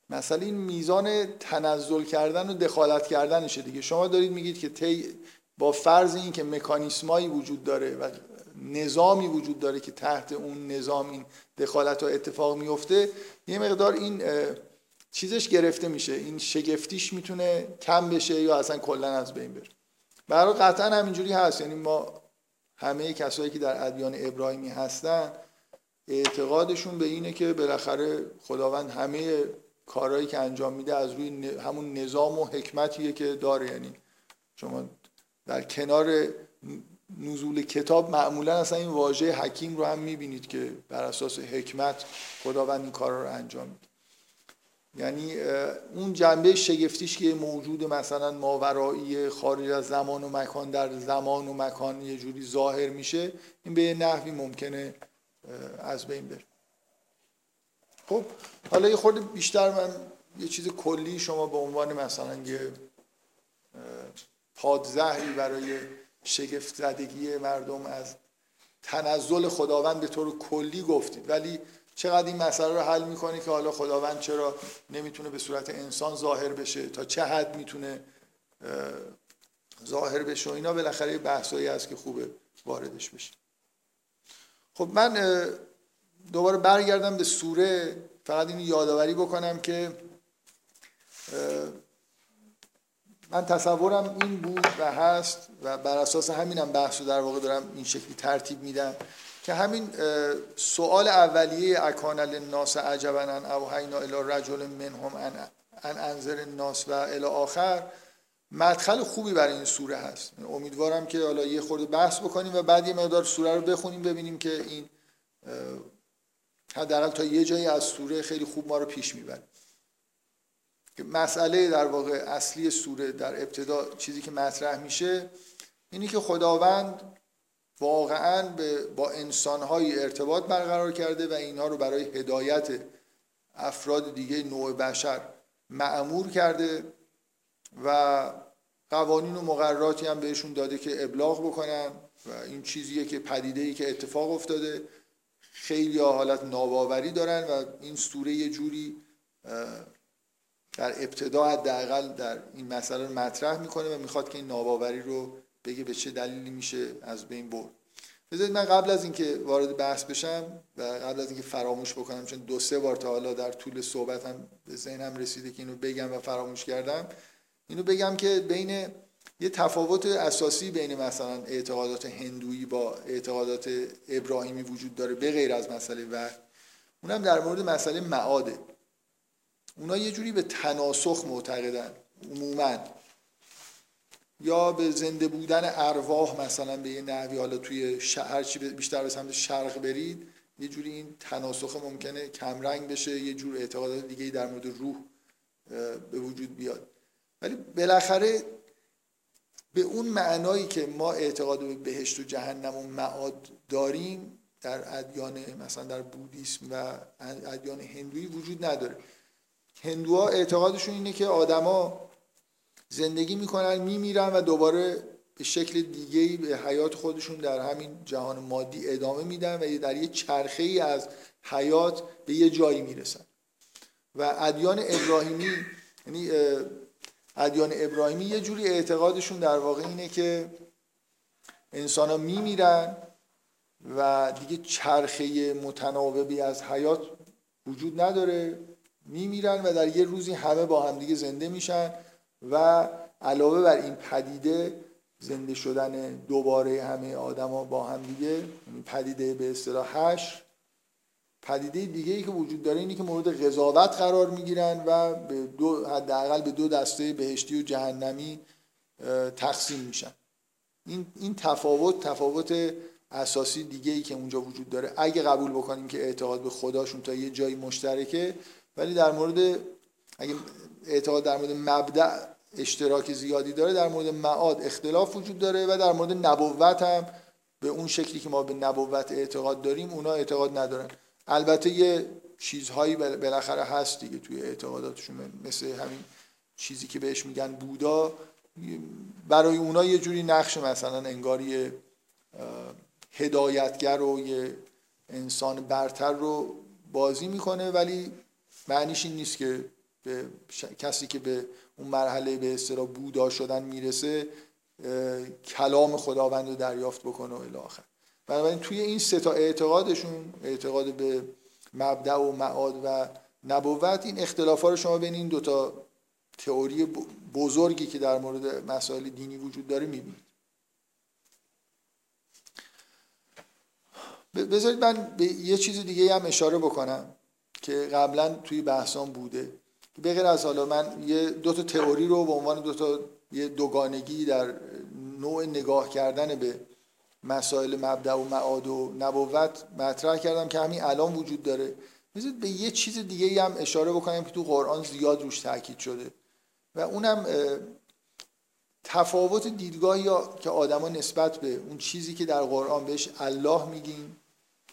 مثلا این میزان تنزل کردن و دخالت کردنشه دیگه. شما دارید میگید که تی با فرض این که مکانیسمایی وجود داره و نظامی وجود داره که تحت اون نظام این دخالت و اتفاق میفته یه مقدار این چیزش گرفته میشه. این شگفتیش می‌تونه کم بشه یا اصلا کلا از بین بره. برای قطعا همینجوری هست. یعنی ما همه کسایی که در ادیان ابراهیمی هستن اعتقادشون به اینه که بالاخره خداوند همه کارهایی که انجام میده از روی همون نظام و حکمتیه که داره. یعنی شما در کنار نزول کتاب معمولا اصلا این واژه حکیم رو هم می‌بینید که بر اساس حکمت خداوند این کارا رو انجام میده. یعنی اون جنبه شگفتیش که موجود مثلا ماورایی خارج از زمان و مکان در زمان و مکان یه جوری ظاهر میشه این به نحوی ممکنه از بین بره. خب حالا یه خورده بیشتر من یه چیز کلی شما به عنوان مثلا یه پادزهری برای شگفت زدگی مردم از تنزل خداوند به طور کلی گفتید. ولی چقدر این مسئله رو حل می‌کنه که حالا خداوند چرا نمی‌تونه به صورت انسان ظاهر بشه؟ تا چه حد می‌تونه ظاهر بشه؟ و اینا بالاخره بحثایی هست که خوبه واردش بشه. خب من دوباره برگردم به سوره. فقط اینو یادآوری بکنم که من تصورم این بود و هست و بر اساس همینم بحث رو در واقع دارم این شکلی ترتیب میدم که همین سوال اولیه اکان للناس عجبا ان اوحینا الی رجل منهم ان ان انذر الناس و الی آخر. مدخل خوبی برای این سوره هست. امیدوارم که حالا یه خورده بحث بکنیم و بعد یه مقدار سوره رو بخونیم ببینیم که این حداقل تا یه جایی از سوره خیلی خوب ما رو پیش می‌بره. مسئله در واقع اصلی سوره در ابتدا چیزی که مطرح میشه اینی که خداوند واقعا با انسانهایی ارتباط برقرار کرده و اینها رو برای هدایت افراد دیگه نوع بشر معمور کرده و قوانین و مقرراتی هم بهشون داده که ابلاغ بکنن و این چیزیه که پدیده ای که اتفاق افتاده. خیلی حالت ناباوری دارن و این سوره یه جوری در ابتدا حداقل در این مسئله رو مطرح می‌کنه و می‌خواد که این ناباوری رو بگه به چه دلیلی میشه از بین برد. بذارید من قبل از اینکه وارد بحث بشم و قبل از اینکه فراموش بکنم چون دو سه بار تا حالا در طول صحبتم به ذهنم رسیده که اینو بگم و فراموش کردم اینو بگم که بین یه تفاوت اساسی بین مثلا اعتقادات هندویی با اعتقادات ابراهیمی وجود داره به غیر از مسئله و اونم در مورد مسئله معاده. اونا یه جوری به تناسخ معتقدن عموما. یا به زنده بودن ارواح مثلا به یه نحوی حالا توی شهر چی بیشتر به سمت شرق برید یه جوری این تناسخ ممکنه کمرنگ بشه یه جور اعتقادات دیگه در مورد روح به وجود بیاد. ولی بالاخره به اون معنایی که ما اعتقاد به بهشت و جهنم و معاد داریم در ادیان مثلا در بودیسم و ادیان هندویی وجود نداره. هندوها اعتقادشون اینه که آدما زندگی می‌کنن میمیرن و دوباره به شکل دیگه به حیات خودشون در همین جهان مادی ادامه میدن و در یه چرخه ای از حیات به یه جایی می‌رسن. و ادیان ابراهیمی یعنی ادیان ابراهیمی یه جوری اعتقادشون در واقع اینه که انسان ها میمیرن و دیگه چرخه متناوبی از حیات وجود نداره. میمیرن و در یه روزی همه با همدیگه زنده میشن و علاوه بر این پدیده زنده شدن دوباره همه آدما با هم دیگه یعنی پدیده به اصطلاح حشر. پدیده دیگه ای که وجود داره اینی که مورد قضاوت قرار می‌گیرن و به دو حداقل به دو دسته بهشتی و جهنمی تقسیم میشن. این این تفاوت تفاوت اساسی دیگه ای که اونجا وجود داره. اگه قبول بکنیم که اعتقاد به خداشون تا یه جایی مشترکه ولی در مورد اگه اعتقاد در مورد مبدع اشتراک زیادی داره در مورد معاد اختلاف وجود داره و در مورد نبوت هم به اون شکلی که ما به نبوت اعتقاد داریم اونا اعتقاد ندارن. البته یه چیزهایی بالاخره هست دیگه توی اعتقاداتشون مثل همین چیزی که بهش میگن بودا. برای اونا یه جوری نقش مثلا انگار یه هدایتگر و یه انسان برتر رو بازی می‌کنه ولی معنیش این نیست که به کسی که به اون مرحله به اصطلاح بودا شدن می‌رسه کلام خداوند رو دریافت بکنه و الاخر بنابراین توی این سه تا اعتقادشون اعتقاد به مبدع و معاد و نبوت این اختلافا رو شما بین این دوتا تئوری بزرگی که در مورد مسائل دینی وجود داره می‌بینید. بذارید من به یه چیز دیگه هم اشاره بکنم. که قبلا توی بحثان بوده. به غیر از حالا من یه دو تا تئوری رو به عنوان دو تا یه دوگانگی در نوع نگاه کردن به مسائل مبدع و معاد و نبوت مطرح کردم که همین الان وجود داره. میزید به یه چیز دیگه هم اشاره بکنم که تو قرآن زیاد روش تاکید شده. و اونم تفاوت دیدگاهی که آدما نسبت به اون چیزی که در قرآن بهش الله میگیم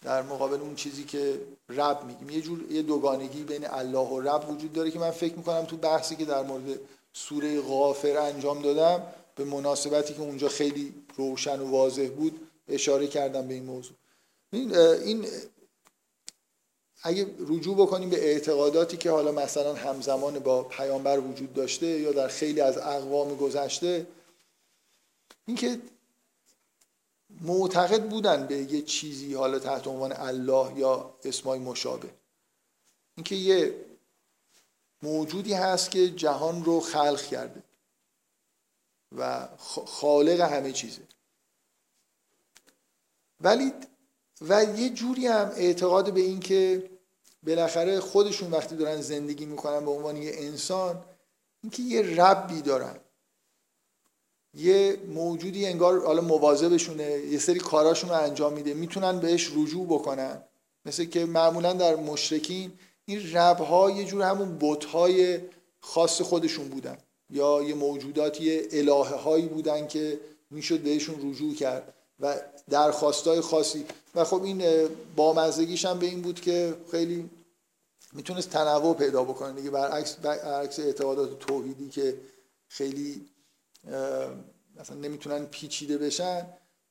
در مقابل اون چیزی که رب میگیم. یه جور یه دوگانگی بین الله و رب وجود داره که من فکر می‌کنم تو بحثی که در مورد سوره غافر انجام دادم به مناسبتی که اونجا خیلی روشن و واضح بود اشاره کردم به این موضوع. این, این اگه رجوع بکنیم به اعتقاداتی که حالا مثلا همزمان با پیامبر وجود داشته یا در خیلی از اقوام گذشته اینکه معتقد بودن به یه چیزی حالا تحت عنوان الله یا اسمای مشابه. اینکه یه موجودی هست که جهان رو خلق کرده و خالق همه چیزه. ولی و یه جوری هم اعتقاد به این که بالاخره خودشون وقتی دارن زندگی می‌کنن به عنوان یه انسان اینکه یه ربی دارن. یه موجودی انگار حالا مواظبشونه یه سری کاراشون رو انجام میده می‌تونن بهش رجوع بکنن. مثل که معمولا در مشرکین این رب یه جور همون بت های خاص خودشون بودن. یا یه موجوداتی الهه هایی بودن که می‌شد بهشون رجوع کرد و درخواستای خاصی. و خب این بامزدگیش هم به این بود که خیلی می‌تونست تنوع پیدا بکنه. دیگه برعکس برعکس اعتقادات توحیدی که خیلی مثلا نمی‌تونن پیچیده بشن.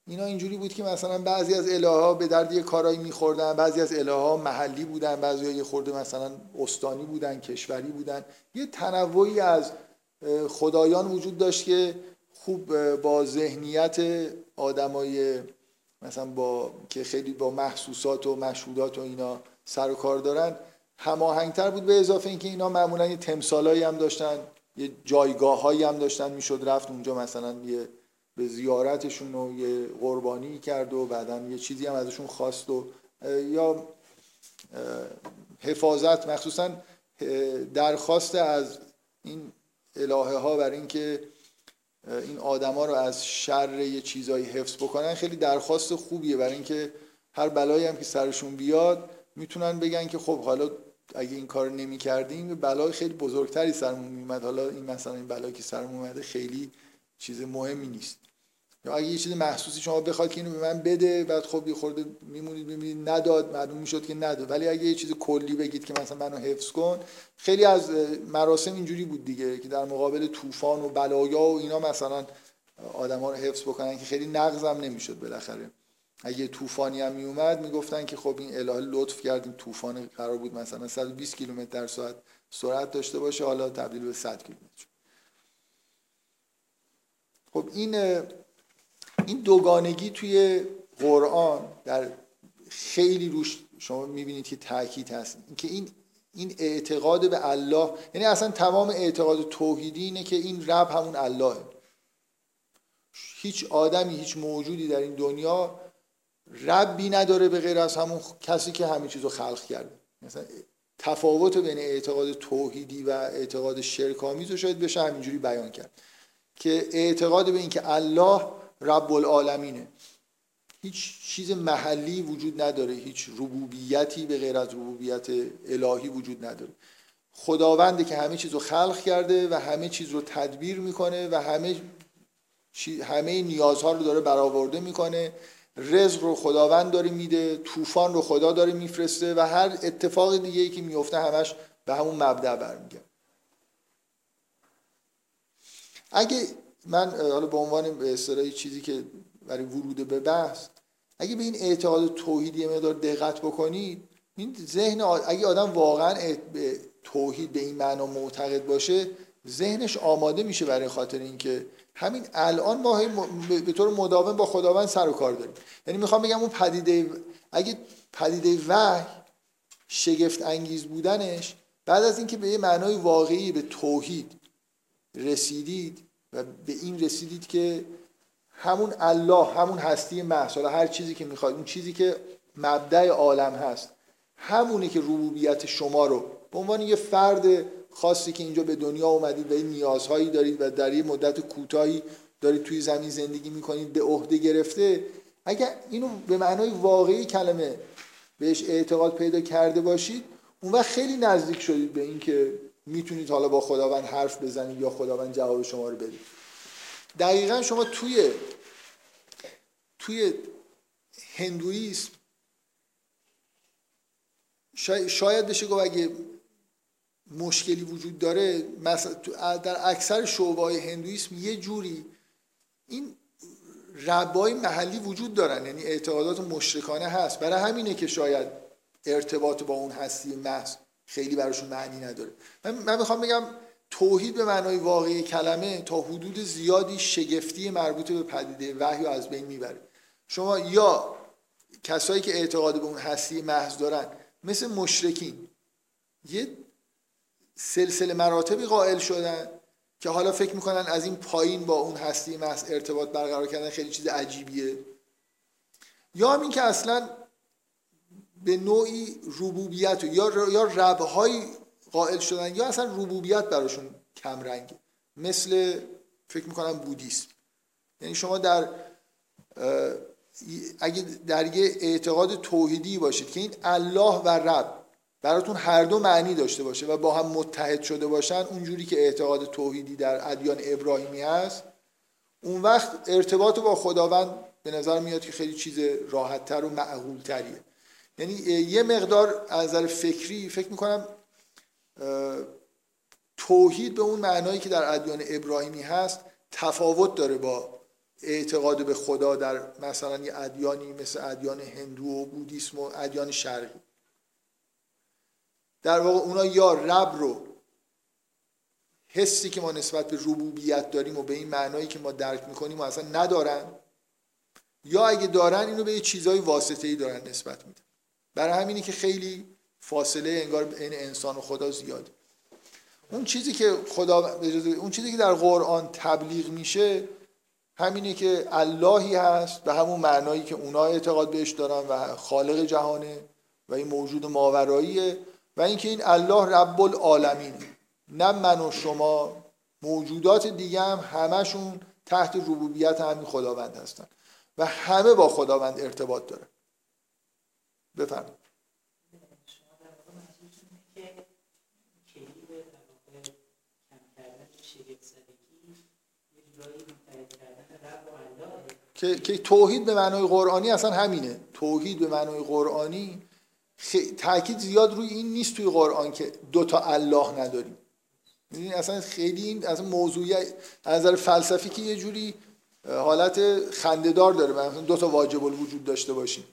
اینا اینجوری بود که مثلا بعضی از الهه ها به درد یه کارایی میخوردن بعضی از الهه ها محلی بودن بعضی یه خورده مثلا استانی بودن کشوری بودن. یه تنوعی از خدایان وجود داشت که خوب با ذهنیت آدمای مثلا با که خیلی با محسوسات و مشهودات و اینا سر و کار دارن هماهنگتر بود به اضافه اینکه اینا معمولا یه تمثالایی هم داشتن. یه جایگاه هم داشتن می‌شد رفت اونجا مثلا یه به زیارتشون و یه قربانی کرد و بعدا یه چیزی هم ازشون خواست و یا حفاظت مخصوصا درخواست از این الهه ها برای اینکه این آدما رو از شر یه چیزایی حفظ بکنن خیلی درخواست خوبیه. برای اینکه هر بلایی هم که سرشون بیاد می‌تونن بگن که خب حالا اگه این کار نمی کردیم بلای خیلی بزرگتری سرمون میومد حالا این مثلا این بلایی که سرمون اومده خیلی چیز مهمی نیست. یا اگه یه چیز محسوسی شما بخواد که اینو به من بده بعد خب یه خورده میمونید ببینید نداد معلوم می‌شد که نداد. ولی اگه یه چیز کلی بگید که مثلا منو حفظ کن خیلی از مراسم اینجوری بود دیگه که در مقابل طوفان و بلایا و اینا مثلا آدما رو حفظ بکنن که خیلی نقضم نمی‌شد بالاخره. اگه طوفانی هم میومد می‌گفتن که خب این الهه لطف کردیم طوفان قرار بود مثلا 120 کیلومتر در ساعت سرعت داشته باشه حالا تبدیل به 100 کیلومتر. خب این این دوگانگی توی قرآن در خیلی روش شما می‌بینید که تاکید هست. که این این اعتقاد به الله یعنی اصلا تمام اعتقاد توحیدی اینه که این رب همون اللهه. هیچ آدمی هیچ موجودی در این دنیا ربی نداره به غیر از همون کسی که همه چیز رو خلق کرده. مثلا تفاوت بین اعتقاد توحیدی و اعتقاد شرکامیز رو شاید بشه همینجوری بیان کرد. که اعتقاد به اینکه الله رب العالمینه هیچ چیز محلی وجود نداره هیچ ربوبیتی به غیر از ربوبیت الهی وجود نداره. خداونده که همه چیز رو خلق کرده و همه چیز رو تدبیر می‌کنه و همه همه نیازها رو داره برآورده می‌کنه. رزق رو خداوند داره میده طوفان رو خدا داره میفرسته و هر اتفاق دیگه ای که میفته همش به همون مبدع برمیگرده. اگه من حالا به عنوان به چیزی که برای ورود به بحث اگه به این اعتقاد توحیدی مقدار دقت بکنید این ذهن اگه آدم واقعا به توحید به این معنا معتقد باشه ذهنش آماده میشه برای خاطر اینکه همین الان ما به طور مداوم با خداوند سر و کار داریم. یعنی می‌خوام بگم اون پدیده اگه پدیده وحی شگفت انگیز بودنش بعد از اینکه به یه معنای واقعی به توحید رسیدید و به این رسیدید که همون الله همون هستی محض هر چیزی که می‌خواید اون چیزی که مبدع عالم هست همونی که ربوبیت شما رو به عنوان یه فرد خاصی که اینجا به دنیا اومدید و این نیازهایی دارید و در یه مدت کوتاهی دارید توی زمین زندگی می‌کنید به عهده گرفته اگر اینو به معنای واقعی کلمه بهش اعتقاد پیدا کرده باشید اون وقت خیلی نزدیک شدید به اینکه می‌تونید حالا با خداوند حرف بزنید یا خداوند جواب شما رو بده. دقیقا شما توی توی هندویسم شاید بشه گفت اگه مشکلی وجود داره در اکثر شعبه هندویسم یه جوری این ربای محلی وجود دارن یعنی اعتقادات مشرکانه هست. برای همینه که شاید ارتباط با اون هستی محض خیلی براشون معنی نداره. من, من می‌خوام بگم توحید به معنای واقعی کلمه تا حدود زیادی شگفتی مربوط به پدیده وحی از بین می‌بره. شما یا کسایی که اعتقاد به اون هستی محض دارن مثل مشرکین یه سلسله مراتبی قائل شدن که حالا فکر می‌کنن از این پایین با اون هستی محض ارتباط برقرار کردن خیلی چیز عجیبیه. یا همین که اصلا به نوعی ربوبیت یا یا ربهای قائل شدن یا اصلا ربوبیت براشون کم رنگ مثل فکر می‌کنم بودیسم. یعنی شما در اگه در یه اعتقاد توحیدی باشید که این الله و رب براتون هر دو معنی داشته باشه و با هم متحد شده باشن اونجوری که اعتقاد توحیدی در ادیان ابراهیمی هست اون وقت ارتباط با خداوند به نظر میاد که خیلی چیز راحتتر و معقول تریه یعنی یه مقدار از نظر فکری فکر می‌کنم توحید به اون معنایی که در ادیان ابراهیمی هست تفاوت داره با اعتقاد به خدا در مثلا یه ادیانی مثل ادیان هندو و بودیسم و ادیان شرقی. در واقع اونا یا رب رو حسی که ما نسبت به ربوبیت داریم و به این معنایی که ما درک می‌کنیم و اصلا ندارن یا اگه دارن اینو به یه چیزای واسطه ای دارن نسبت میدن برای همینی که خیلی فاصله انگار بین انسان و خدا زیاده. اون چیزی که خدا اون چیزی که در قرآن تبلیغ میشه همینه که اللهی هست به همون معنایی که اونا اعتقاد بهش دارن و خالق جهانه و این موجود ماوراییه. و اینکه این الله رب العالمین نه من و شما موجودات دیگه هم همشون تحت ربوبیت همین خداوند هستن و همه با خداوند ارتباط دارن. بفرمایید. که توحید به معنای قرآنی اصلا همینه. توحید به معنای قرآنی تاکید زیاد روی این نیست توی قرآن که دو تا الله نداریم. می‌دونی؟ اصلا خیلی این از موضوعی از نظر فلسفی که یه جوری حالت خندهدار داره. مثلا دو تا واجب الوجود داشته باشیم.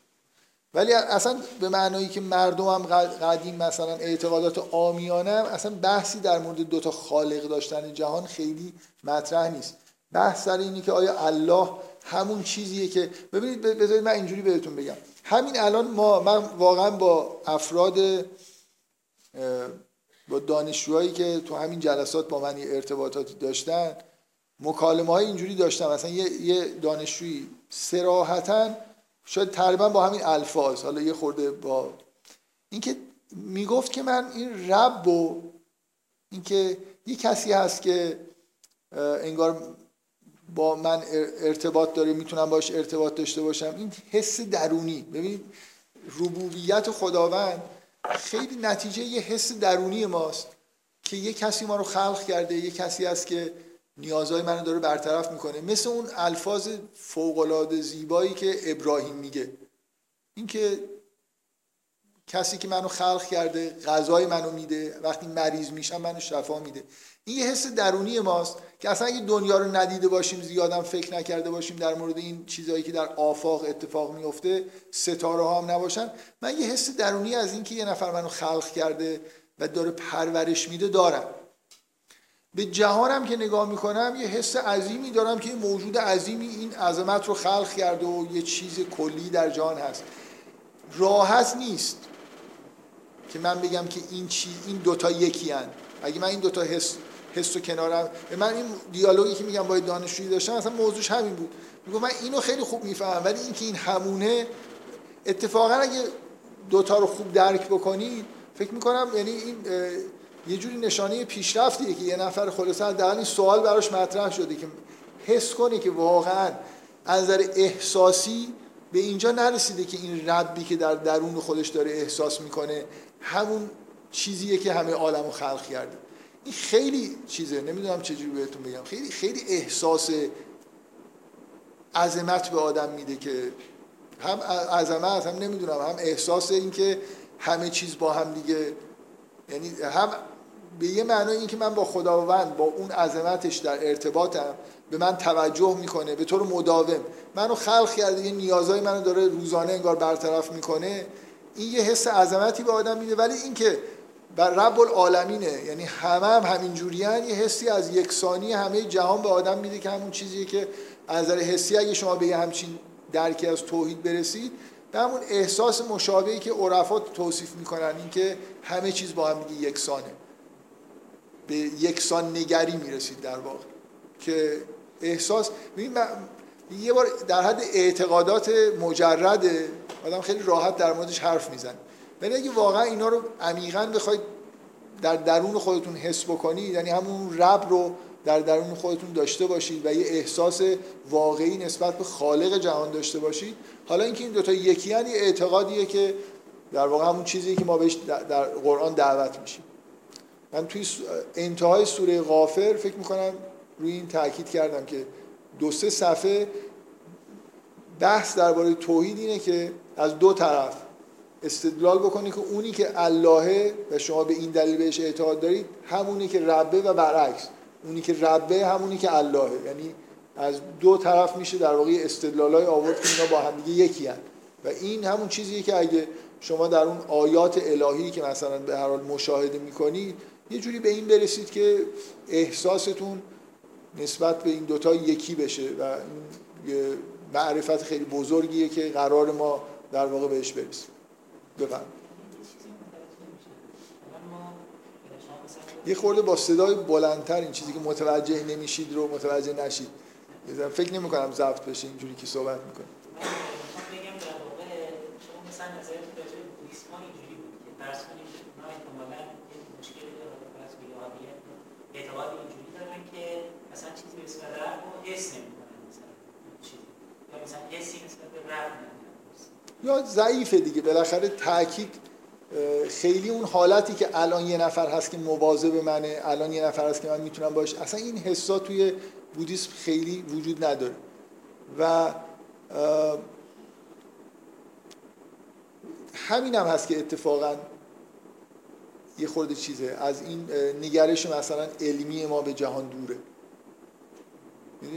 ولی اصلا به معنایی که مردم هم قدیم مثلا اعتقادات آمیانه هم اصلا بحثی در مورد دو تا خالق داشتن جهان خیلی مطرح نیست. بحث سر اینی که آیا الله همون چیزیه که ببینید بذارید من اینجوری بهتون بگم. همین الان ما من واقعا با افراد با دانشجوهایی که تو همین جلسات با من ارتباطاتی داشتن مکالمه های اینجوری داشتم. مثلا یه, یه دانشجویی سراحتا شاید تقریبا با همین الفاظ حالا یه خورده با اینکه می‌گفت که من این رب و اینکه یه کسی هست که انگار با من ارتباط داره می‌تونم باش ارتباط داشته باشم. این حس درونی. ببینید ربوبیت خداوند خیلی نتیجه یه حس درونی ماست که یه کسی ما رو خلق کرده یه کسی هست که نیازهای منو داره برطرف می‌کنه. مثل اون الفاظ فوقالعاده زیبایی که ابراهیم میگه. اینکه کسی که منو خلق کرده غذای منو میده وقتی مریض میشم منو شفا میده. این یه حس درونی ماست که اصلا اگه دنیا رو ندیده باشیم زیادم فکر نکرده باشیم در مورد این چیزهایی که در آفاق اتفاق میفته ستاره ها هم نباشن. من یه حس درونی از اینکه یه نفر منو خلق کرده و داره پرورش میده دارم. به جهانم که نگاه می‌کنم یه حس عظیمی دارم که موجود عظیمی این عظمت رو خلق کرده و یه چیز کلی در جهان هست. راحت نیست. که من بگم که این چی این دوتا یکی هن. اگه من این دوتا حس حس و کنارم من این دیالوگی که میگم با دانشجویی داشتم اصلا موضوعش همین بود میگم من اینو خیلی خوب می‌فهمم ولی اینکه این همونه اتفاقا اگه دوتا رو خوب درک بکنید فکر می‌کنم یعنی این یه جوری نشانه پیشرفتیه که یه نفر خلاصا در این سوال براش مطرح شده که حس کنه که واقعا از نظر احساسی به اینجا نرسیده که این ربی که در درون خودش داره احساس می‌کنه همون چیزیه که همه عالم رو خلق کرده این خیلی چیزه نمی‌دونم چجوری بهتون بگم. خیلی خیلی احساس عظمت به آدم میده که هم عظمت هم نمی‌دونم هم احساس این که همه چیز با هم دیگه یعنی هم به یه معنای این که من با خداوند با اون عظمتش در ارتباطم به من توجه می‌کنه به طور مداوم. منو خلق کرده یه نیازهای منو داره روزانه انگار برطرف می‌کنه. این یه حس عظمتی به آدم میده ولی اینکه بر رب العالمینه یعنی همه هم همین جوریان یه حسی از یکسانی همه جهان به آدم میده که همون چیزیه که از نظر حسی اگه شما به همچین درکی از توحید برسید به همون احساس مشابهی که عرفا توصیف می‌کنن اینکه همه چیز با هم دیگه یکسانه. به یکسان نگری می‌رسید در واقع. که احساس یه بار در حد اعتقادات مجرده آدم خیلی راحت در موردش حرف می‌زنه. ولی اگه واقعا اینا رو عمیقا بخواید در درون خودتون حس بکنید یعنی همون رب رو در درون خودتون داشته باشید و یه احساس واقعی نسبت به خالق جهان داشته باشید حالا اینکه این دوتا یکی یه اعتقادیه که در واقع همون چیزی که ما بهش در قرآن دعوت میشیم. من توی انتهای سوره غافر فکر می‌کنم روی این تاکید کردم که دو سه صفحه بحث درباره توحید اینه که از دو طرف استدلال بکنی که اونی که اللهه و شما به این دلیل بهش اعتقاد دارید همونی که ربه و برعکس اونی که ربه همونی که اللهه یعنی از دو طرف میشه در واقع استدلالای آورد که اینا با هم دیگه یکی هن. و این همون چیزیه که اگه شما در اون آیات الهی که مثلا به هر حال مشاهده می‌کنید یه جوری به این برسید که احساستون نسبت به این دوتا یکی بشه و این معرفت خیلی بزرگیه که قرار ما در واقع بهش برسیم. بفرم یه خورده با صدای بلندتر این چیزی که متوجه نمیشید رو متوجه نشید. فکر نمی کنم ضبط بشه اینجوری که صحبت می‌کنه. مثلا نظرت راجع به بودیسم اینجوری بود که فرض کنید اونا احتمالاً یه مشکلی داره فرض کنید اعتقاد اینجوری دارن که مثلا چیزی به اسم نمی‌کنن مثلا یا یا ضعیفه دیگه. بالاخره تاکید خیلی اون حالتی که الان یه نفر هست که مواظب منه الان یه نفر هست که من می‌تونم باش اصلا این حسا توی بودیسم خیلی وجود نداره. و همین هم هست که اتفاقا یه خورده چیزه. از این نگرش مثلا علمی ما به جهان دوره.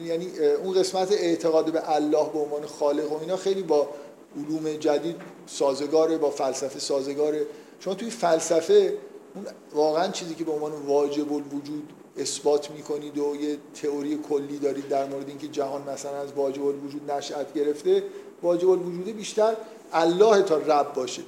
یعنی اون قسمت اعتقاد به الله به عنوان خالق و اینا خیلی با علوم جدید سازگاره با فلسفه سازگاره. شما توی فلسفه اون واقعا چیزی که به عنوان واجب الوجود اثبات می‌کنید و یه تئوری کلی دارید در مورد اینکه جهان مثلا از واجب الوجود نشأت گرفته واجب الوجود بیشتر الله تا رب باشه.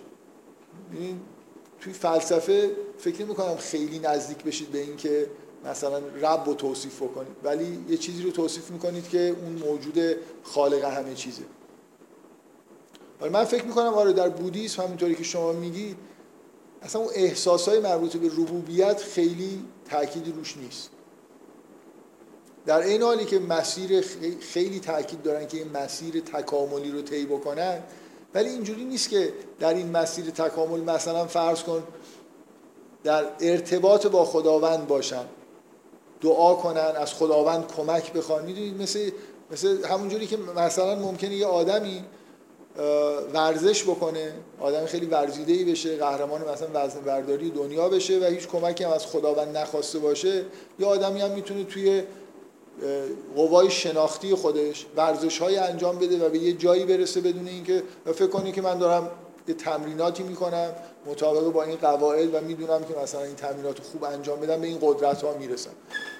توی فلسفه فکر نمی کنم خیلی نزدیک بشید به اینکه مثلا رب رو توصیف بکنید ولی یه چیزی رو توصیف می‌کنید که اون موجود خالق همه چیزه. ولی من فکر می‌کنم آره در بودیسم همینطوری که شما میگید اصلا اون احساسای مربوط به ربوبیت خیلی تاکید روش نیست. در این حالی که مسیر خیلی تاکید دارن که این مسیر تکاملی رو طی بکنن ولی اینجوری نیست که در این مسیر تکامل مثلا فرض کن در ارتباط با خداوند باشن. دعا کنن از خداوند کمک بخوان. می‌دونید مثل مثل همونجوری که مثلا ممکنه یه آدمی ورزش بکنه آدم خیلی ورزیده ای بشه قهرمان مثلا وزن برداری دنیا بشه و هیچ کمکی هم از خداوند نخواسته باشه یه آدمی هم می‌تونه توی قوای شناختی خودش ورزش های انجام بده و به یه جایی برسه بدون اینکه فکر کنی که من دارم یه تمریناتی می‌کنم مطابق با این قواعد و می‌دونم که مثلا این تمرینات خوب انجام بدم به این قدرت ها می‌رسم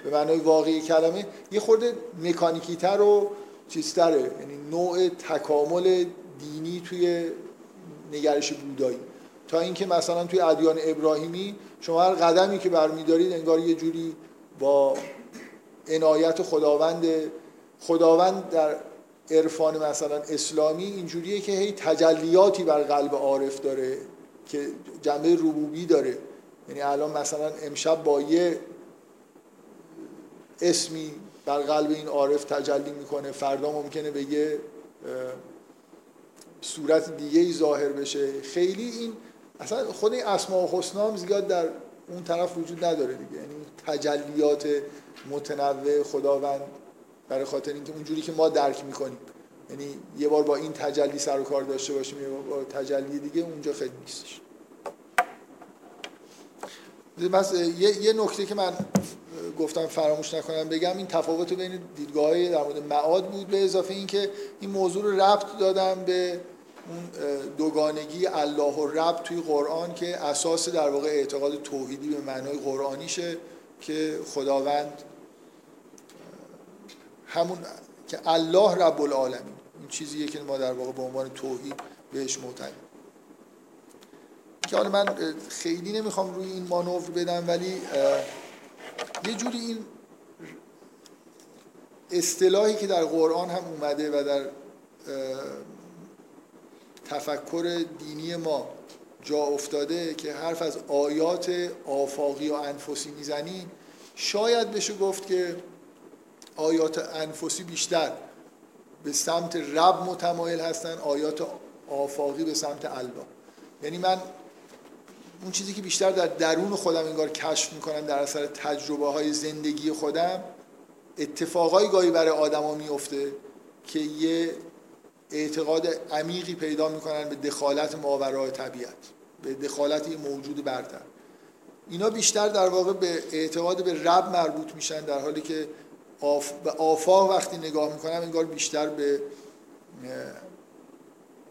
به معنای واقعی کلمه یه خورده مکانیکی تر و چیزتره. یعنی نوع تکامل دینی توی نگرش بودایی. تا اینکه مثلا توی ادیان ابراهیمی شما هر قدمی که برمیدارید انگار یه جوری با عنایت خداوند خداوند در عرفان مثلا اسلامی اینجوریه که هی تجلیاتی بر قلب عارف داره. که جنبه ربوبی داره. یعنی الان مثلا امشب با یه اسمی بر قلب این عارف تجلی می‌کنه. فردا ممکنه به یه صورت دیگه ای ظاهر بشه. خیلی این اصلا خود این اسماء و حسنا هم زیاد در اون طرف وجود نداره دیگه. یعنی تجلیات متنوع خداوند برای خاطر اینکه اونجوری که ما درک می‌کنیم. یعنی یه بار با این تجلی سر و کار داشته باشیم یه بار با تجلی دیگه اونجا خیلی نیستش. بس یه, یه نکته که من گفتم فراموش نکنم بگم این تفاوت بین دیدگاه در مورد معاد بود به اضافه اینکه این موضوع رو ربط دادم به اون دوگانگی الله و رب توی قرآن که اساس در واقع اعتقاد توحیدی به معنای قرآنیشه که خداوند همون که الله رب العالمین. چیزیه که ما در واقع به عنوان توحید بهش معتقدیم که حالا من خیلی نمی‌خوام روی این مانور بدم ولی یه جوری این اصطلاحی که در قرآن هم اومده و در تفکر دینی ما جا افتاده که حرف از آیات آفاقی و انفسی می‌زنیم شاید بشه گفت که آیات انفسی بیشتر به سمت رب متمایل هستن آیات آفاقی به سمت الله یعنی من اون چیزی که بیشتر در درون خودم انگار کشف می‌کنم در اثر تجربه های زندگی خودم اتفاقای گاهی برای آدما میفته که یه اعتقاد عمیقی پیدا می‌کنن به دخالت ماورای طبیعت به دخالت یه موجود برتر. اینا بیشتر در واقع به اعتقاد به رب مربوط میشن در حالی که آف... به آفاق وقتی نگاه می‌کنم انگار بیشتر به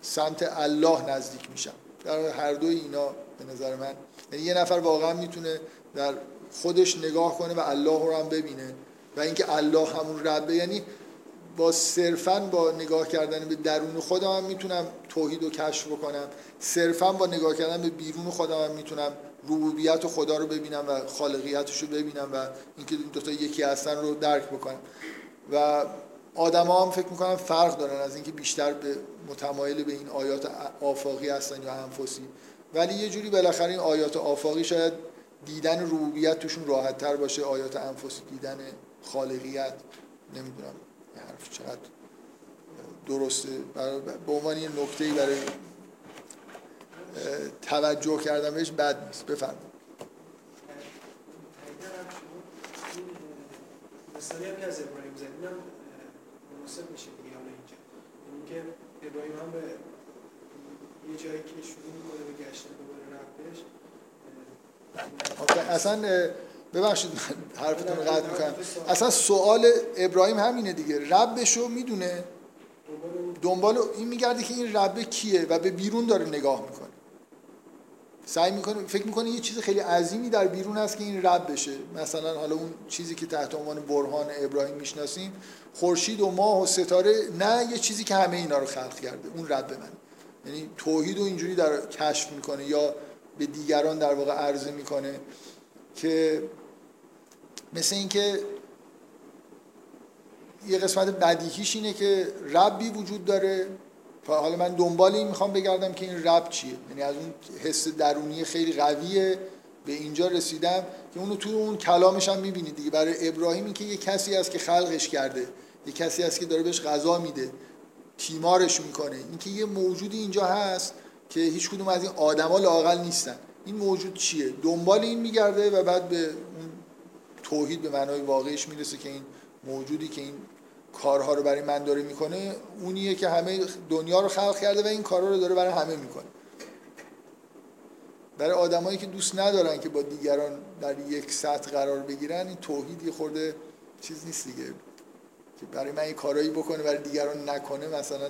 سمت الله نزدیک میشم. در هر دوی اینا به نظر من یعنی یه نفر واقعا می‌تونه در خودش نگاه کنه و الله رو هم ببینه و اینکه الله همون ربه یعنی با صرفا با نگاه کردن به درون خودم هم می‌تونم توحید رو کشف بکنم. صرفا با نگاه کردن به بیرون خودم هم می‌تونم ربوبیت خدا رو ببینم و خالقیتش رو ببینم و اینکه این دوتا یکی هستن رو درک بکنم. و آدما هم فکر می‌کنم فرق دارن از اینکه بیشتر به متمایل به این آیات آفاقی هستن یا انفسی. ولی یه جوری بالاخره این آیات آفاقی شاید دیدن ربوبیت توشون راحت تر باشه آیات انفسی دیدن خالقیت نمی‌دونم حرف چقدر درسته. به عنوان یه نکته برای توجه کردم بهش بد نیست. بفرمایید. مثالی هم که از ابراهیم زدیم هم مناسب میشه دیگه حالا اینجا. اینکه ابراهیم هم به یه جایی که شروع می‌کنه به گشتن دوباره رفتش اصلا ببخشید حرفتون قطع می‌کنم. اصلا سوال ابراهیم همینه دیگه. ربشو می‌دونه؟ دنبال این میگرده که این رب کیه و به بیرون داره نگاه می‌کنه. سعی می‌کنه فکر می‌کنه یه چیز خیلی عظیمی در بیرون هست که این رب بشه. مثلا حالا اون چیزی که تحت عنوان برهان ابراهیم می‌شناسیم خورشید و ماه و ستاره نه یه چیزی که همه اینا رو خلق کرده اون رب من. یعنی توحید و اینجوری در کشف می‌کنه یا به دیگران در واقع عرضه می‌کنه که مثل اینکه یه قسمت بدیهیش اینه که ربی وجود داره حالا من دنبال این می‌خوام بگردم که این رب چیه. یعنی از اون حس درونی خیلی قویه به اینجا رسیدم که اونو توی اون کلامش هم می‌بینید دیگه. برای ابراهیم که یه کسی است که خلقش کرده یه کسی است که داره بهش غذا میده تیمارش می‌کنه. اینکه یه موجودی اینجا هست که هیچ کدوم از این آدما لاقل نیستن. این موجود چیه؟ دنبال این میگرده و بعد به اون توحید به معنای واقعیش می‌رسه که این موجودی که این کارها رو برای من داره می‌کنه اونیه که همه دنیا رو خلق کرده و این کارها رو داره برای همه می‌کنه. برای آدمایی که دوست ندارن که با دیگران در یک سطح قرار بگیرن این توحید یه خورده چیز نیست دیگه. که برای من این کارایی بکنه برای دیگران نکنه مثلا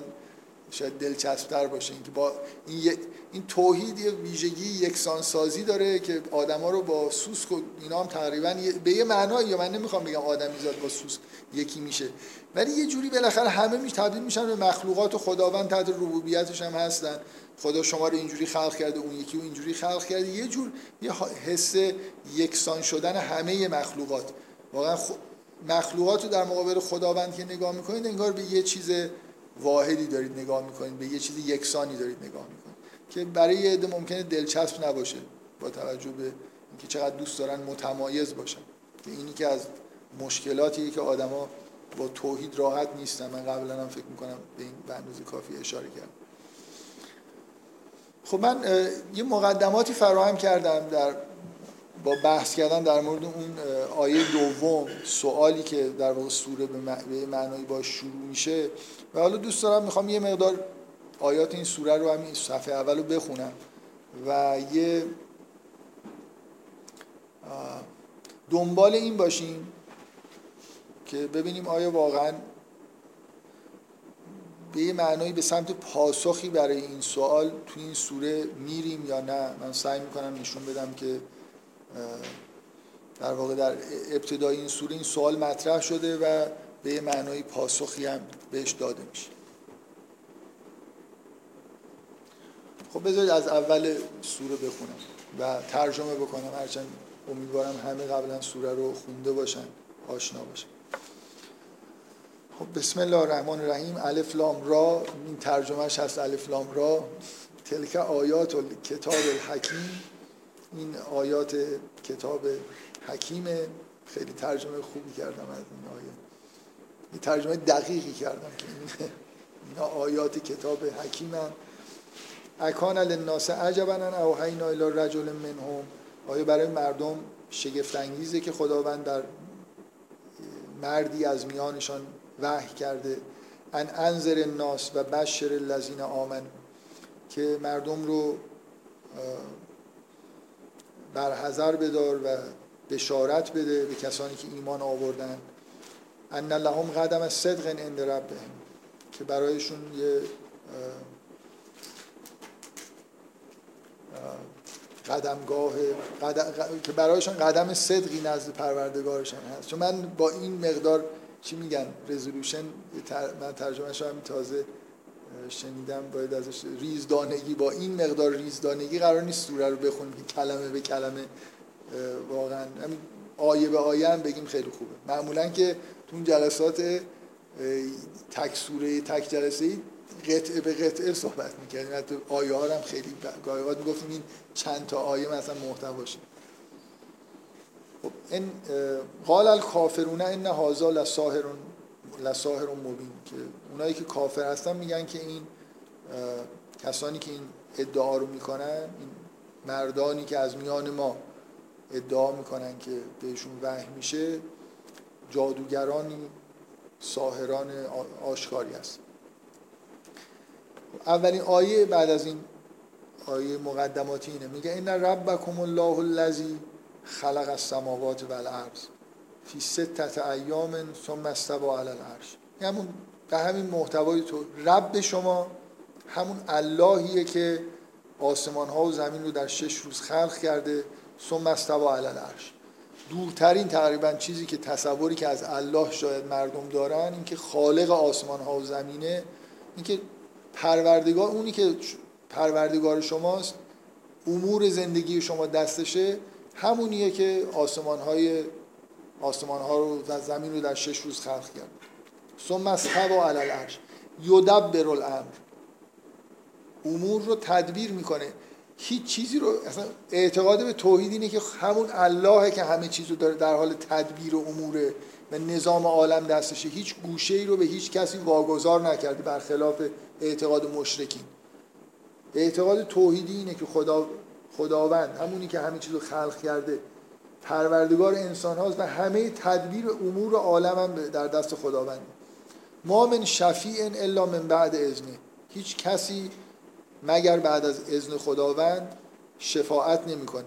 شاید دلچسبتر باشه. اینکه با این, این توحید یه ویژگی یکسان سازی داره که آدما رو با سوسک و اینا هم تقریبا به یه معنایی من نمی‌خوام بگم آدمی زاد با سوسک یکی میشه. ولی یه جوری بالاخره همه میش تبدیل میشن به مخلوقات و خداوند تحت ربوبیتش هم هستن. خدا شما رو اینجوری خلق کرده اون یکی و اینجوری خلق کرده. یه جور یه حس یکسان شدن همه مخلوقات. واقعا مخلوقات رو در مقابل خداوند که نگاه می‌کنید انگار به یه چیز واحدی دارید نگاه می‌کنید به یه چیز یکسانی دارید نگاه می‌کنید. که برای یه عده ممکنه دلچسب نباشه با توجه به اینکه چقدر دوست دارن متمایز باشن. که اینی که از مشکلاتی که آدما با توحید راحت نیستن. من قبلا هم فکر می‌کنم به این به کافی اشاره کردم. خب من یه مقدماتی فراهم کردم در با بحث کردن در مورد اون آیه دوم. سوالی که در واقع سوره به معنایی با شروع میشه. حالا دوست دارم می‌خوام یه مقدار آیات این سوره رو همین صفحه اول رو بخونم و یه دنبال این باشیم که ببینیم آیا واقعا به یه معنایی به سمت پاسخی برای این سوال تو این سوره میریم یا نه. من سعی می‌کنم نشون بدم که در واقع در ابتدای این سوره این سوال مطرح شده و به یه معنای پاسخی هم بهش داده میشه. خب بذارید از اول سوره بخونم و ترجمه بکنم. هرچند امیدوارم همه قبلا سوره رو خونده باشن آشنا باشن. خب بسم الله الرحمن الرحیم. الف لام را. این ترجمهش هست الف لام را. تلک آیات کتاب الحکیم. این آیات کتاب حکیمه. خیلی ترجمه خوبی کردم از این آیه. این ترجمه دقیقی کردم که این *laughs* آیات کتاب حکیمن. اکان للناس عجبا ان اوحینا الی رجل منهم. آیا برای مردم شگفت انگیزه که خداوند در مردی از میانشان وحی کرده؟ ان انذر الناس و بشر الذین آمن که مردم رو برحضر بدار و بشارت بده به کسانی که ایمان آوردن. ان لهم قدم صدق عند ربهم که برایشون یه قدمگاه که برایشان قدم صدقی نزد پروردگارشان هست. چون من با این مقدار چی میگن رزولوشن من ترجمه هم تازه شنیدم باید ازش ریزدانگی. با این مقدار ریزدانگی قرار نیست سوره رو بخونیم که کلمه به کلمه واقعا. آیه به آیه هم بگیم خیلی خوبه. معمولا که تو اون جلسات تک سوره تک جلسه قطعه به قطعه صحبت می‌کردیم. حتی آیه ها هم خیلی گاهی اوقات می‌گفتیم این چند تا آیه مثلا محتواشه خب این قال الکافرون ان هذا لساحر لساحر مبین که اونایی که کافر هستن میگن که این کسانی که این ادعا رو می‌کنن این مردانی که از میان ما ادعا می‌کنن که بهشون وحی میشه جادوگرانی ساهران آشکاری هست اولین آیه بعد از این آیه مقدماتی اینه. میگه این ربکم الله الذی خلق السماوات والارض فی ستت ایام ثم استوى علی العرش. همون به همین محتوای تو. رب شما همون اللهیه که آسمان ها و زمین رو در شش روز خلق کرده ثم استوى علی العرش. دورترین تقریبا چیزی که تصوری که از الله شاید مردم دارن اینکه خالق آسمان ها و زمینه اینکه پروردگار اونی که پروردگار شماست امور زندگی شما دستشه همونیه که آسمان های آسمان ها رو و زمین رو در شش روز خلق کرد. ثم استوى علی العرش. یدبر الامر. امور رو تدبیر می‌کنه. هیچ چیزی رو اصلا اعتقاد به توحید اینه که همون الله که همه چیز رو داره در حال تدبیر و اموره و نظام عالم دستشه. هیچ گوشه ای رو به هیچ کسی واگذار نکرده برخلاف اعتقاد مشرکین. اعتقاد توحیدی اینه که خدا خداوند همونی که همه چیز رو خلق کرده پروردگار انسان هاست و همه تدبیر امور عالم هم در دست خداوند ما من شفیع الا من بعد اذنه. هیچ کسی مگر بعد از اذن خداوند شفاعت نمی‌کنه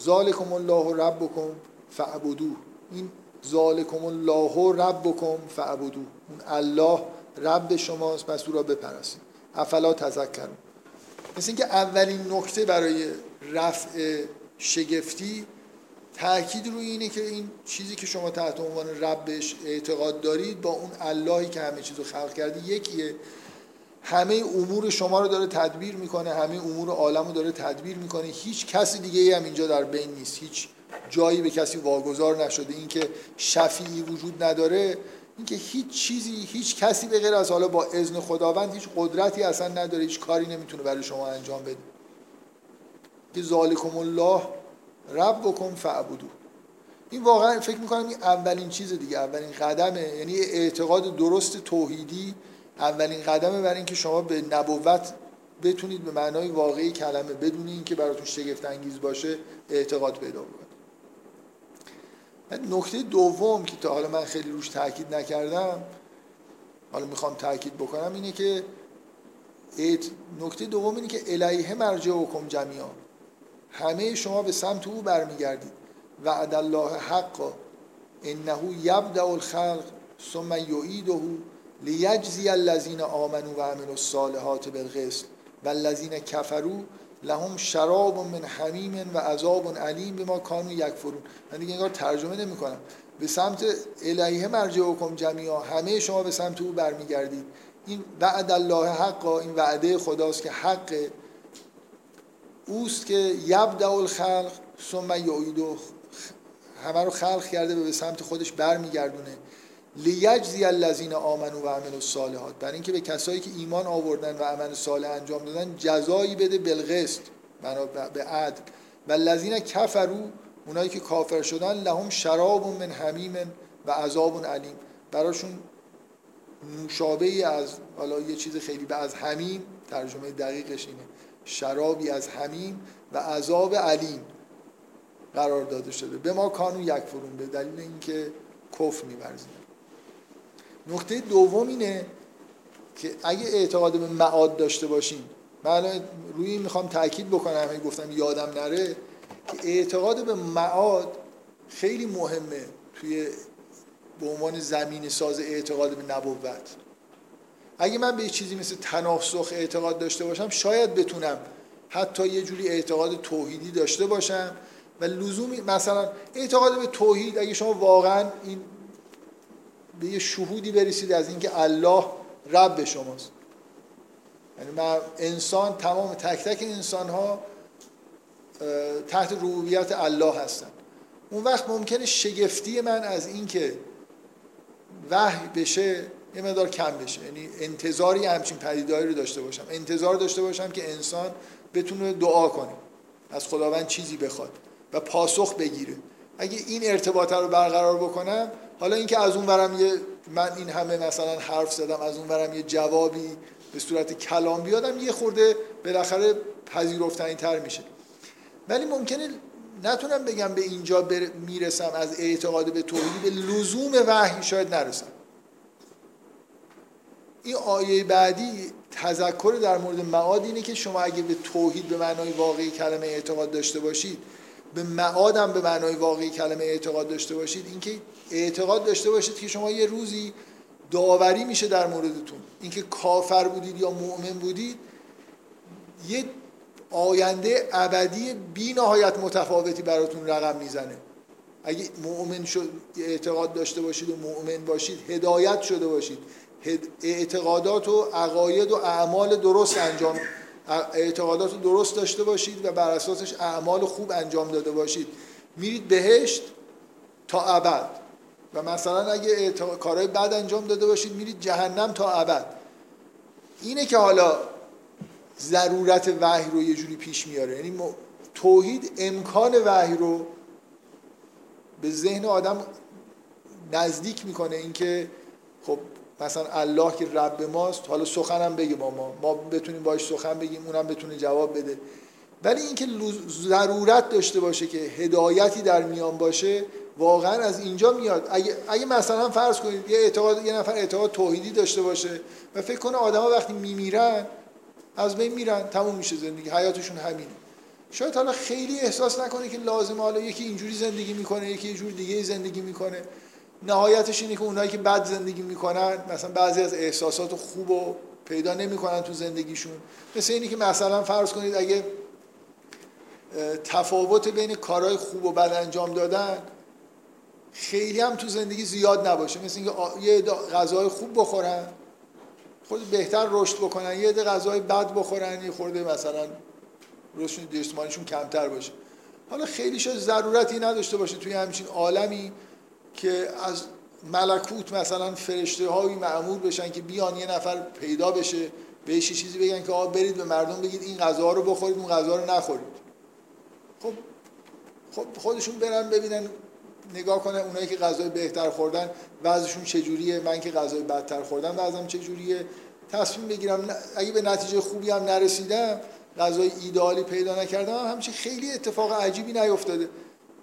ذالکم الله ربکم فعبدوه. این ذالکم الله ربکم فعبدوه. اون الله رب شماست پس او را بپرستید. افلا تذکرون. مثل اینکه اولین نکته برای رفع شگفتی تاکید روی اینه که این چیزی که شما تحت عنوان ربش اعتقاد دارید با اون اللهی که همه چیز خلق کرده یکیه. همه امور شما رو داره تدبیر می‌کنه همه امور عالم رو داره تدبیر می‌کنه. هیچ کسی دیگه هم اینجا در بین نیست. هیچ جایی به کسی واگذار نشده. اینکه شفیعی وجود نداره اینکه هیچ چیزی هیچ کسی به غیر از حالا با اذن خداوند هیچ قدرتی اصلا نداره. هیچ کاری نمی‌تونه برای شما انجام بده. که ذالکم الله رب بکن فعبدو این واقعا فکر می‌کنم این اولین چیز دیگه اولین قدمه. یعنی اعتقاد درست توحیدی اولین قدمه برای اینکه شما به نبوت بتونید به معنای واقعی کلمه بدون اینکه براتون شگفت انگیز باشه اعتقاد پیدا بکنید نکته دوم که تا حالا من خیلی روش تاکید نکردم حالا می‌خوام تاکید بکنم اینه که نکته دوم اینه که الیه مرجع حکم جمیعا همه شما به سمت او برمیگردید. وعد الله حق انه یبدع الخلق ثم یعیده لیجزی الذین آمنوا و عملوا الصالحات بالقسط و الذین کفروا لهم شراب من حمیم و عذاب علیم به ما کانو یکفرون. من دیگه انگار ترجمه نمی کنم به سمت الهیه مرجع حکم جمیعا همه شما به سمت او برمیگردید. این وعد الله حق این وعده خداست که حق اوست که یبدع الخلق ثم یعیدو همه رو خلق کرده و به سمت خودش برمیگردونه. لیجزی الذین آمنوا و عملوا الصالحات. برای اینکه به کسایی که ایمان آوردن و عمل صالح انجام دادن جزایی بده بالقسط به عدل. و الذین کفروا اونایی که کافر شدن لهم شراب من حمیم و عذاب علیم. براشون مشابهی از حالا یه چیز خیلی به از حمیم ترجمه دقیقش اینه. شرابی از حمیم و عذاب علیم قرار داده شده. به ما کانون یک فرون به دلیل اینکه کفر می‌ورزیدن نکته دوم اینه که اگه اعتقاد به معاد داشته باشیم من روی این می‌خوام تاکید بکنم همین گفتم یادم نره که اعتقاد به معاد خیلی مهمه توی به عنوان زمین ساز اعتقاد به نبوت. اگه من به چیزی مثل تناسخ اعتقاد داشته باشم شاید بتونم حتی یه جوری اعتقاد توحیدی داشته باشم. و لزومی مثلا اعتقاد به توحید اگه شما واقعا این به یه شهودی برسید از اینکه الله رب شماست. یعنی من انسان تمام تک تک انسان ها تحت ربوبیت الله هستن. اون وقت ممکنه شگفتی من از اینکه وحی بشه یه مقدار کم بشه. یعنی انتظاری همچین پدیدهایی رو داشته باشم. انتظار داشته باشم که انسان بتونه دعا کنه. از خداوند چیزی بخواد و پاسخ بگیره. اگه این ارتباط رو برقرار بکنم حالا اینکه از اون ورم یه من این همه مثلا حرف زدم از اون ورم یه جوابی به صورت کلام بیادم یه خورده بالاخره پذیرفتنی تر میشه. ولی ممکنه نتونم بگم به اینجا می‌رسم از اعتقاد به توحید به لزوم وحی شاید نرسم. این آیه بعدی تذکر در مورد معاد اینه که شما اگه به توحید به معنای واقعی کلمه اعتقاد داشته باشید به معاد هم به معنای واقعی کلمه اعتقاد داشته باشید اینکه اعتقاد داشته باشید که شما یه روزی داوری میشه در موردتون. اینکه کافر بودید یا مؤمن بودید یه آینده ابدی بی نهایت متفاوتی براتون رقم می‌زنه. اگه مؤمن شد اعتقاد داشته باشید و مؤمن باشید هدایت شده باشید. اعتقادات و عقاید و اعمال درست انجام اعتقادات رو درست داشته باشید و بر اساسش اعمال خوب انجام داده باشید. میرید بهشت تا ابد. و مثلا اگه کارهای بد انجام داده باشید میرید جهنم تا ابد. اینه که حالا ضرورت وحی رو یه جوری پیش میاره. یعنی توحید امکان وحی رو به ذهن آدم نزدیک می‌کنه. اینکه خب مثلا الله که رب ماست حالا سخنم بگه با ما ما بتونیم باش سخن بگیم اونم بتونه جواب بده. ولی اینکه ضرورت داشته باشه که هدایتی در میان باشه واقعا از اینجا میاد. اگه, اگه مثلا فرض کنید یه اعتقاد یه نفر اعتقاد توحیدی داشته باشه و فکر کنه آدما وقتی میمیرن از بین میرن تموم میشه زندگی حیاتشون همینه. شاید حالا خیلی احساس نکنه که لازم حالا یکی اینجوری زندگی می‌کنه یکی یه جور دیگه زندگی می‌کنه. نهایتش اینه که اونایی که بد زندگی می‌کنن مثلا بعضی از احساسات خوب رو پیدا نمی‌کنن تو زندگیشون. مثل اینی که مثلا فرض کنید اگه تفاوت بین کارهای خوب و بد انجام دادن خیلی هم تو زندگی زیاد نباشه. مثل اینکه یه غذای خوب بخورن خود بهتر رشد بکنن یه غذای بد بخورن یه خورده مثلا رشد اجتماعیشون کمتر باشه. حالا خیلی شاید ضرورتی نداشته باشه توی همچین عالمی. که از ملکوت مثلا فرشته هایی معمول بشن که بیان یه نفر پیدا بشه بهش چیزی بگن که آقا برید به مردم بگید این غذا رو بخورید اون غذا رو نخورید. خب خب خودشون برن ببینن نگاه کنن اونایی که غذای بهتر خوردن وضعشون چجوریه من که غذای بدتر خوردم وضعم چجوریه. تصمیم بگیرم اگه به نتیجه خوبی هم نرسیدم غذای ایدئالی پیدا نکردم همچین خیلی اتفاق عجیبی نیفتاده.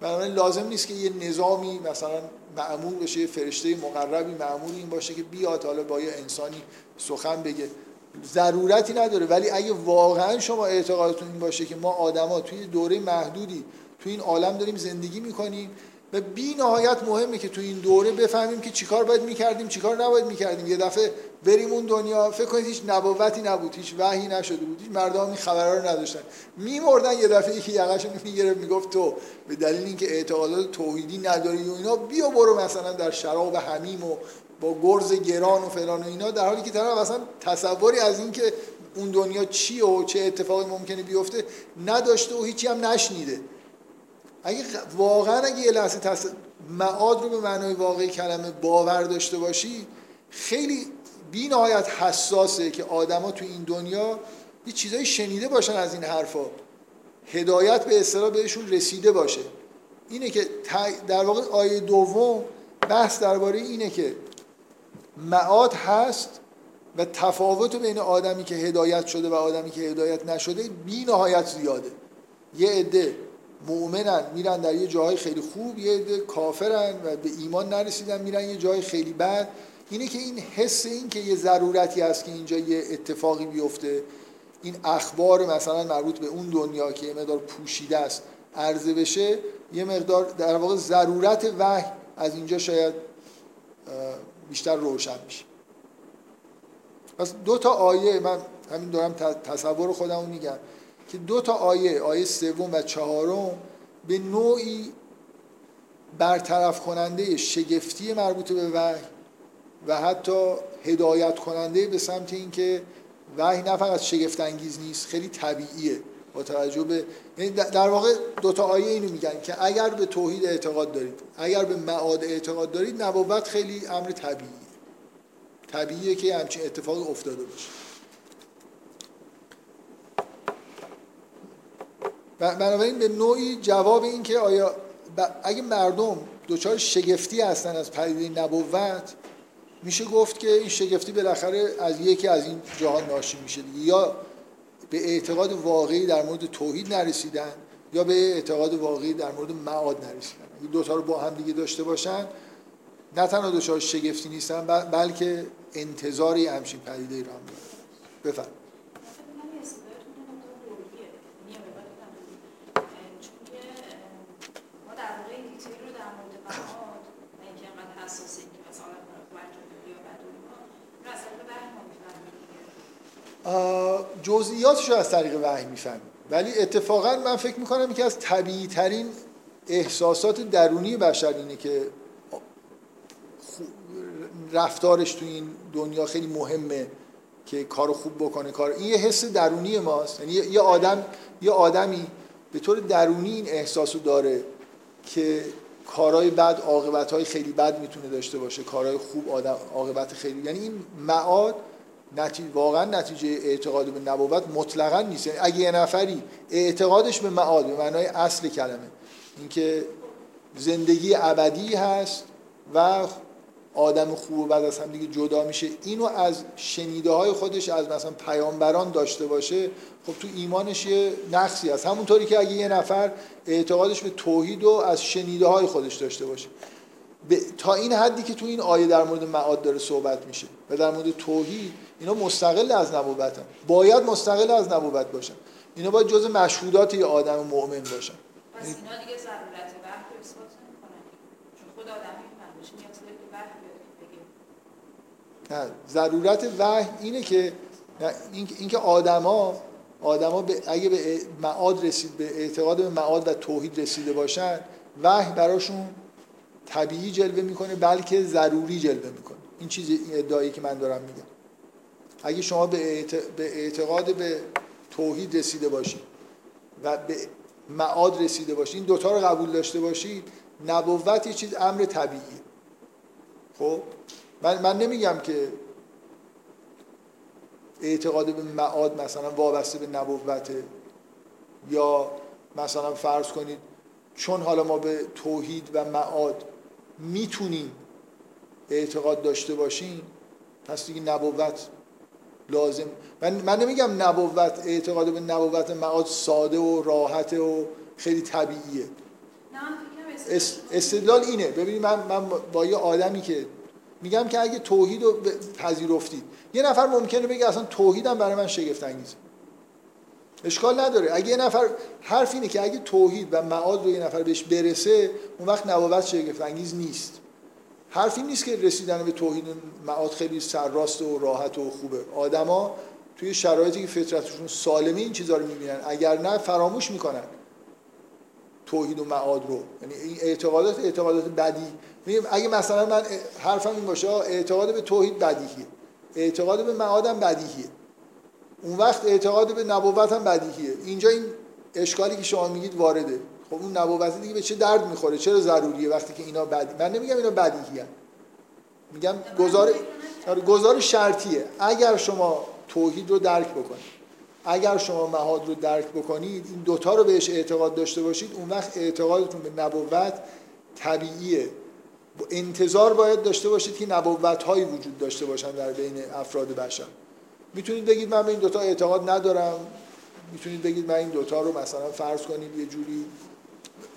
بنابراین لازم نیست که یه نظامی مثلا معمول بشه یه فرشته مقربی معمول این باشه که بیاد حالا با یه انسانی سخن بگه. ضرورتی نداره ولی اگه واقعا شما اعتقادتون این باشه که ما آدما توی دوره محدودی توی این عالم داریم زندگی می‌کنیم و بی نهایت مهمه که تو این دوره بفهمیم که چیکار باید می‌کردیم چیکار نباید می‌کردیم. یه دفعه بریم اون دنیا فکر کنید هیچ نبوتی نبود هیچ وحی نشده بود هیچ مردم این خبرها رو نداشتن. میمردن یه دفعه یکی یقهشون می‌گرفت می‌گفت تو به دلیل اینکه اعتقادات توحیدی نداری و اینا بیا برو مثلا در شراب حمیم و با گرز گران و فلان و اینا در حالی که طرف اصلا تصوری از اینکه اون دنیا چیه و چه اتفاقی ممکنه بیفته نداشته و هیچی هم نشنیده. اگه واقعا اگه یه لحظه تص... معاد رو به معنای واقعی کلمه باور داشته باشی خیلی بی نهایت حساسه که آدما تو این دنیا یه چیزایی شنیده باشن از این حرفا. هدایت به اصطلاح بهشون رسیده باشه. اینه که در واقع آیه دوم بحث درباره اینه که معاد هست و تفاوت بین آدمی که هدایت شده و آدمی که هدایت نشده بی نهایت زیاده. یه عده مؤمنن میرن در یه جاهای خیلی خوب یه عده کافرن و به ایمان نرسیدن میرن یه جای خیلی بد. اینه که این حس این که یه ضرورتی هست که اینجا یه اتفاقی بیفته این اخبار مثلا مربوط به اون دنیا که یه مقدار پوشیده است عرضه بشه یه مقدار در واقع ضرورت وحی از اینجا شاید بیشتر روشن میشه. پس دو تا آیه من همین دارم تصور خودم میگم. که دو تا آیه آیه سوم و چهارم به نوعی برطرف کننده شگفتی مربوط به وحی و حتی هدایت کننده به سمت اینکه وحی نه فقط شگفت انگیز نیست خیلی طبیعیه. با توجه به یعنی در واقع دو تا آیه اینو میگن که اگر به توحید اعتقاد دارید اگر به معاد اعتقاد دارید نبوت خیلی امر طبیعیه. طبیعیه که همچین اتفاق افتاده باشه. بنابراین به نوعی جواب این که آیا اگه مردم دچار شگفتی هستن از پدیده نبوت میشه گفت که این شگفتی بالاخره از یکی از این جهان ناشی میشه یا به اعتقاد واقعی در مورد توحید نرسیدن یا به اعتقاد واقعی در مورد معاد نرسیدن. این دوتا رو با هم دیگه داشته باشن. نه تنها دچار شگفتی نیستن بلکه انتظاری همچین پدیده ای رو هم دارن. جزئیاتش رو از طریق وحی می‌فهمیم ولی اتفاقا من فکر می‌کنم که از طبیعی ترین احساسات درونی بشر اینه که رفتارش تو این دنیا خیلی مهمه که کار خوب بکنه. کار این یه حس درونی ماست. یعنی یه آدم یه آدمی به طور درونی این احساسو داره که کارهای بد عاقبت خیلی بد می‌تونه داشته باشه. کارهای خوب آدم عاقبت خیلی یعنی این معاد نتیجه واقعا نتیجه اعتقاد به نبوت مطلقا نیست. یعنی اگه یه نفری اعتقادش به معاد به معنای اصل کلمه اینکه زندگی ابدی هست و آدم خوب و بعد از هم دیگه جدا میشه اینو از شنیده های خودش از مثلا پیامبران داشته باشه خب تو ایمانش یه نقصی هست. همونطوری که اگه یه نفر اعتقادش به توحید و از شنیده های خودش داشته باشه. تا این حدی که تو این آیه در مورد معاد داره صحبت میشه و در مورد توحید اینا مستقل از نبوت هم. باید مستقل از نبوت باشن. اینا باید جز مشهودات یه آدم مؤمن باشن. پس اینا دیگه ضرورت وحی اثبات چون خود آدمی نه ضرورت وحی اینه که اینکه آدما آدما اگه به معاد رسید به اعتقاد به معاد و توحید رسیده باشن وحی براشون طبیعی جلوه می‌کنه بلکه ضروری جلوه می‌کنه. این چیز این ادعایی که من دارم میگم. اگه شما به اعتقاد به توحید رسیده باشید و به معاد رسیده باشید این دوتا رو قبول داشته باشید نبوت یه چیز امر طبیعیه. خب؟ من, من نمیگم که اعتقاد به معاد مثلا وابسته به نبوته یا مثلا فرض کنید چون حالا ما به توحید و معاد می‌تونیم اعتقاد داشته باشیم پس دیگه نبوت لازم. من, من نمیگم نبوت اعتقاد به نبوت معاد ساده و راحت و خیلی طبیعیه. استدلال اینه. ببینید من, من با یه آدمی که میگم که اگه توحید رو پذیرفتید یه نفر ممکنه بگه اصلا توحیدم برای من شگفت انگیزه اشکال نداره. اگه یه نفر حرف اینه که اگه توحید و معاد رو یه نفر بهش برسه اون وقت نبوت شگفت انگیز نیست. حرفی نیست که رسیدن به توحید معاد خیلی سرراست و راحت و خوبه. آدما توی شرایطی که فطرتشون سالمه این چیزا رو می‌بینن. اگر نه فراموش می‌کنن توحید و معاد رو. یعنی این اعتقادات اعتقادات بدی. اگه مثلا من حرفم این باشه اعتقاد به توحید بدیهیه. اعتقاد به معادم بدیهیه. اون وقت اعتقاد به نبوت هم بدیهیه. اینجا این اشکالی که شما میگید وارده. خب اون نبوت دیگه به چه درد می‌خوره؟ چرا ضروریه وقتی که اینا بدی من نمیگم اینا بدیهیه. میگم گزار آره، گزار شرطیه. اگر شما توحید رو درک بکنید اگر شما مهاد رو درک بکنید این دوتا رو بهش اعتقاد داشته باشید اون وقت اعتقادتون به نبوت طبیعیه. انتظار باید داشته باشید که نبوت هایی وجود داشته باشن در بین افراد بشر. می‌تونید بگید من به این دوتا اعتقاد ندارم. می‌تونید بگید من این دوتا رو مثلا فرض کنید یه جوری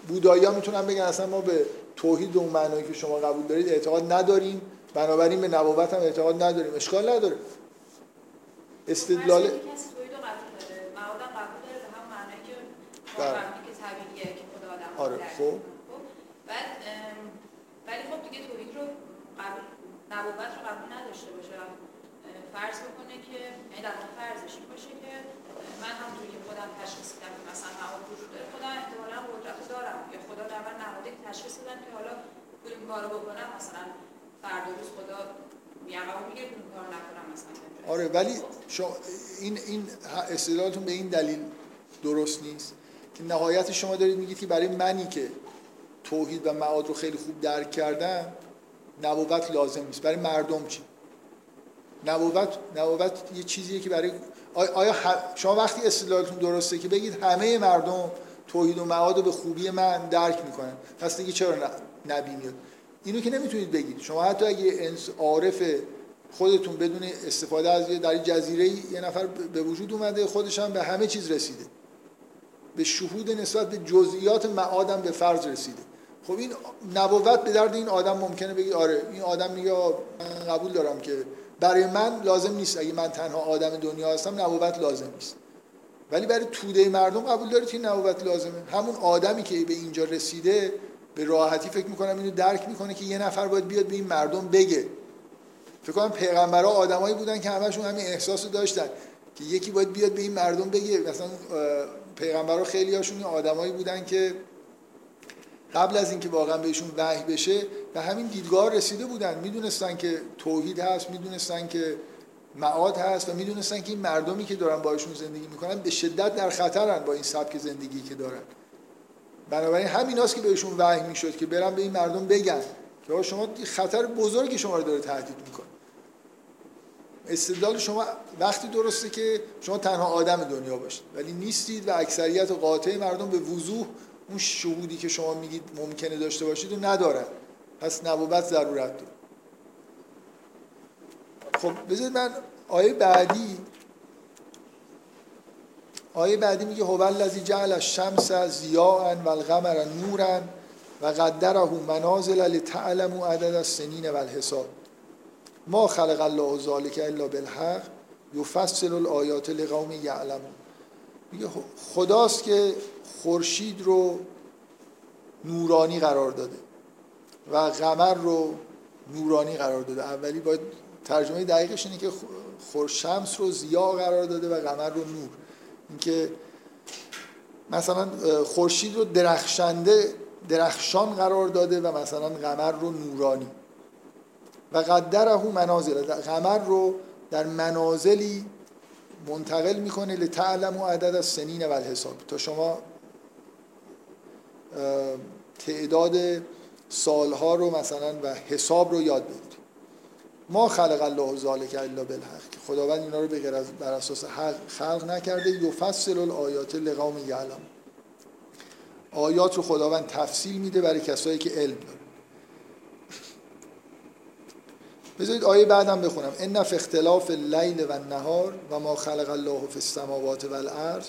بودایی ها می‌تونن بگن اصلا ما به توحید اون معنایی که شما قبول دارید اعتقاد نداریم. بنابراین به نبوت هم اعتقاد نداریم. اشکال نداره. استدلال آره، خب. خب بعد ولی خب دیگه توحید رو قبول نبوت رو قبول نداشته باشه. فرض بکنه که یعنی در فرضش باشه که من همونطوری که خودم تشخیص که مثلا مواد وجود داره خودم احتمالا قدرت دارم. یا خدا در من نهادی تشخیص دادن که حالا کدوم کارو بکنم مثلا فردا روز خدا میگه کدوم کار نکنم مثلا آره ولی شما این این استدلالتون به این دلیل درست نیست؟ که نهایت شما دارید میگید که برای منی که توحید و معاد رو خیلی خوب درک کردم نبوت لازم نیست. برای مردم چی؟ نبوت نبوت یه چیزیه که برای آیا شما وقتی استدلالتون درسته که بگید همه مردم توحید و معاد به خوبی من درک می‌کنن پس دیگه چرا نبی میاد؟ اینو که نمی‌تونید بگید. شما حتی اگه انس عارف خودتون بدون استفاده از یه در جزیره یه نفر به وجود اومده خودش هم به همه چیز رسیده. به شهود نسبت به جزئیات معادم به فرض رسیده. خب این نبوت به درد این آدم ممکنه بگی آره این آدم میگه قبول دارم که برای من لازم نیست اگه من تنها آدم دنیا هستم نبوت لازم نیست. ولی برای توده مردم قبول دارید که نبوت لازمه. همون آدمی که به اینجا رسیده به راحتی فکر می‌کنم اینو درک می‌کنه که یه نفر باید بیاد به این مردم بگه. فکر کنم پیغمبرها آدمایی بودن که همشون همین احساس رو داشتن که یکی باید بیاد به این مردم بگه. مثلا پیغمبرها خیلی هاشون آدمایی بودن که قبل از اینکه واقعا بهشون وحی بشه به همین دیدگاه رسیده بودن. می‌دونستن که توحید هست می‌دونستن که معاد هست و می‌دونستن که این مردمی که دارن باشون زندگی می‌کنن به شدت در خطرن با این سبک زندگی که دارن. بنابراین همیناست که بهشون وحی می‌شد که برن به این مردم بگن که شما خطر بزرگی شما رو داره تهدید می‌کنه. استدلال شما وقتی درسته که شما تنها آدم دنیا باشید ولی نیستید و اکثریت قاطع مردم به وضوح اون شهودی که شما میگید ممکنه داشته باشید رو ندارن. پس نبوت ضرورت داره. خب بذارید من آیه بعدی آیه بعدی میگه هو الذی جعل الشمس ضیاء و القمر نورا و قدره منازل لتعلموا عدد السنین و الحساب ما خلق الله ذلك الا بالحق یفصل الآیات لقوم یعلمون. میگه خداست که خورشید رو نورانی قرار داده و قمر رو نورانی قرار داده. اولی باید ترجمه دقیقش اینه که خورشمس رو زیا قرار داده و قمر رو نور. اینکه مثلا خورشید رو درخشنده درخشان قرار داده و مثلا قمر رو نورانی. و قدره منازل. قمر رو در منازلی منتقل می‌کنه لتعلم و عدد از سنین و الحساب تا شما تعداد سالها رو مثلا و حساب رو یاد بگیرید ما خلق الله ذالک الا بالحق. خداوند اینا رو به از بر اساس حق خلق نکرده. یفصل الآیات لقوم یعلم آیات رو خداوند تفصیل میده برای کسایی که علم داره بذارید آیه بعدم بخونم. ان فی اختلاف اللیل و النهار و ما خلق الله فی السماوات و الارض.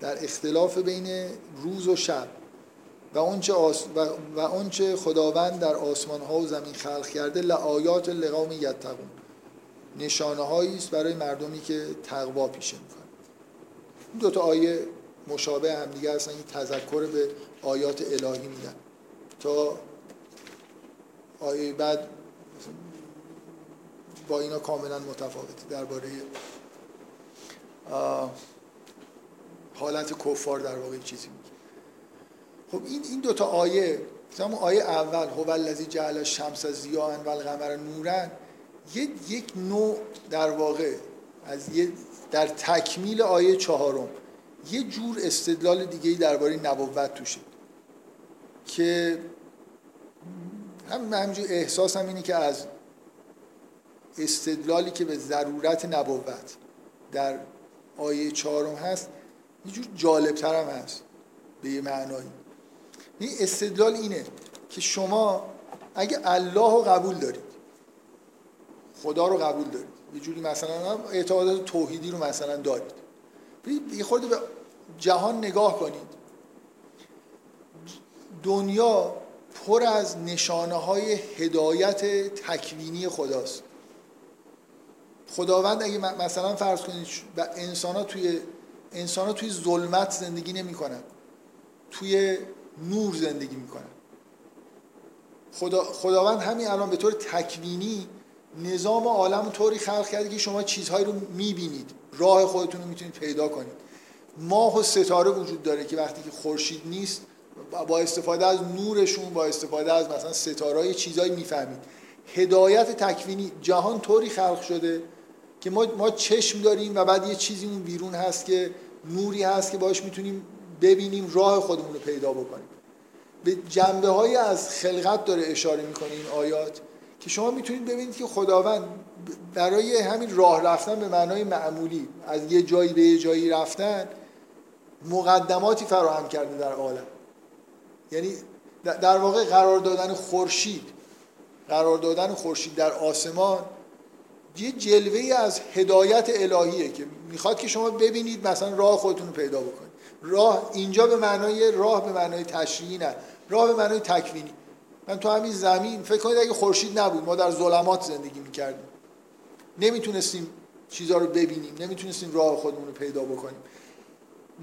در اختلاف بین روز و شب. و اونچه آس و, و اونچه خداوند در آسمان ها و زمین خلق کرده لآیات لقوم یتقون. نشانه هایی است برای مردمی که تقوا پیشه می‌کنن این دو تا آیه مشابه هم دیگه هستن. این تذکر به آیات الهی میدن تا آیه بعد با اینا کاملا متفاوته درباره حالت کفار در واقع چیزی. خب این این دو تا آیه مثلا آیه اول هو الذی جعل الشمس ضیاء و القمر نورا یک یک نوع در واقع از یه در تکمیل آیه چهارم یه جور استدلال دیگه درباره نبوت توشه که هم همینجور احساس هم اینه که از استدلالی که به ضرورت نبوت در آیه چهارم هست یه جور جالبتر هم هست به یه معنایی. این استدلال اینه که شما اگه الله رو قبول دارید خدا رو قبول دارید یه جوری مثلا اعتقادات توحیدی رو مثلا دارید. یه خورده به جهان نگاه کنید. دنیا پر از نشانه های هدایت تکوینی خداست. خداوند اگه مثلا فرض کنید انسان ها توی انسان ها توی ظلمت زندگی نمی‌کنن. توی نور زندگی می‌کنن خدا، خداوند همین الان به طور تکوینی نظام عالم طوری خلق کرده که شما چیزهایی رو می‌بینید. راه خودتون رو می‌تونید پیدا کنید. ماه و ستاره وجود داره که وقتی که خورشید نیست با استفاده از نورشون با استفاده از مثلا ستاره چیزهایی می‌فهمید. هدایت تکوینی جهان طوری خلق شده که ما, ما چشم داریم و بعد یه چیزی اون بیرون هست که نوری هست که باش می‌تونیم ببینیم راه خودمون رو پیدا بکنیم. به جنبه های از خلقت داره اشاره می‌کنه این آیات که شما می‌تونید ببینید که خداوند برای همین راه رفتن به معنای معمولی از یه جایی به یه جایی رفتن مقدماتی فراهم کرده در عالم. یعنی در واقع قرار دادن خورشید قرار دادن خورشید در آسمان یه جلوه از هدایت الهیه که می‌خواد که شما ببینید مثلا راه خودتون رو پیدا بکنید. راه اینجا به معنای راه به معنای تشریعی نه. راه به معنای تکوینی. من تو همین زمین فکر کنید اگه خورشید نبود ما در ظلمات زندگی می‌کردیم. نمی‌تونستیم چیزها رو ببینیم نمی‌تونستیم راه خودمون رو پیدا بکنیم.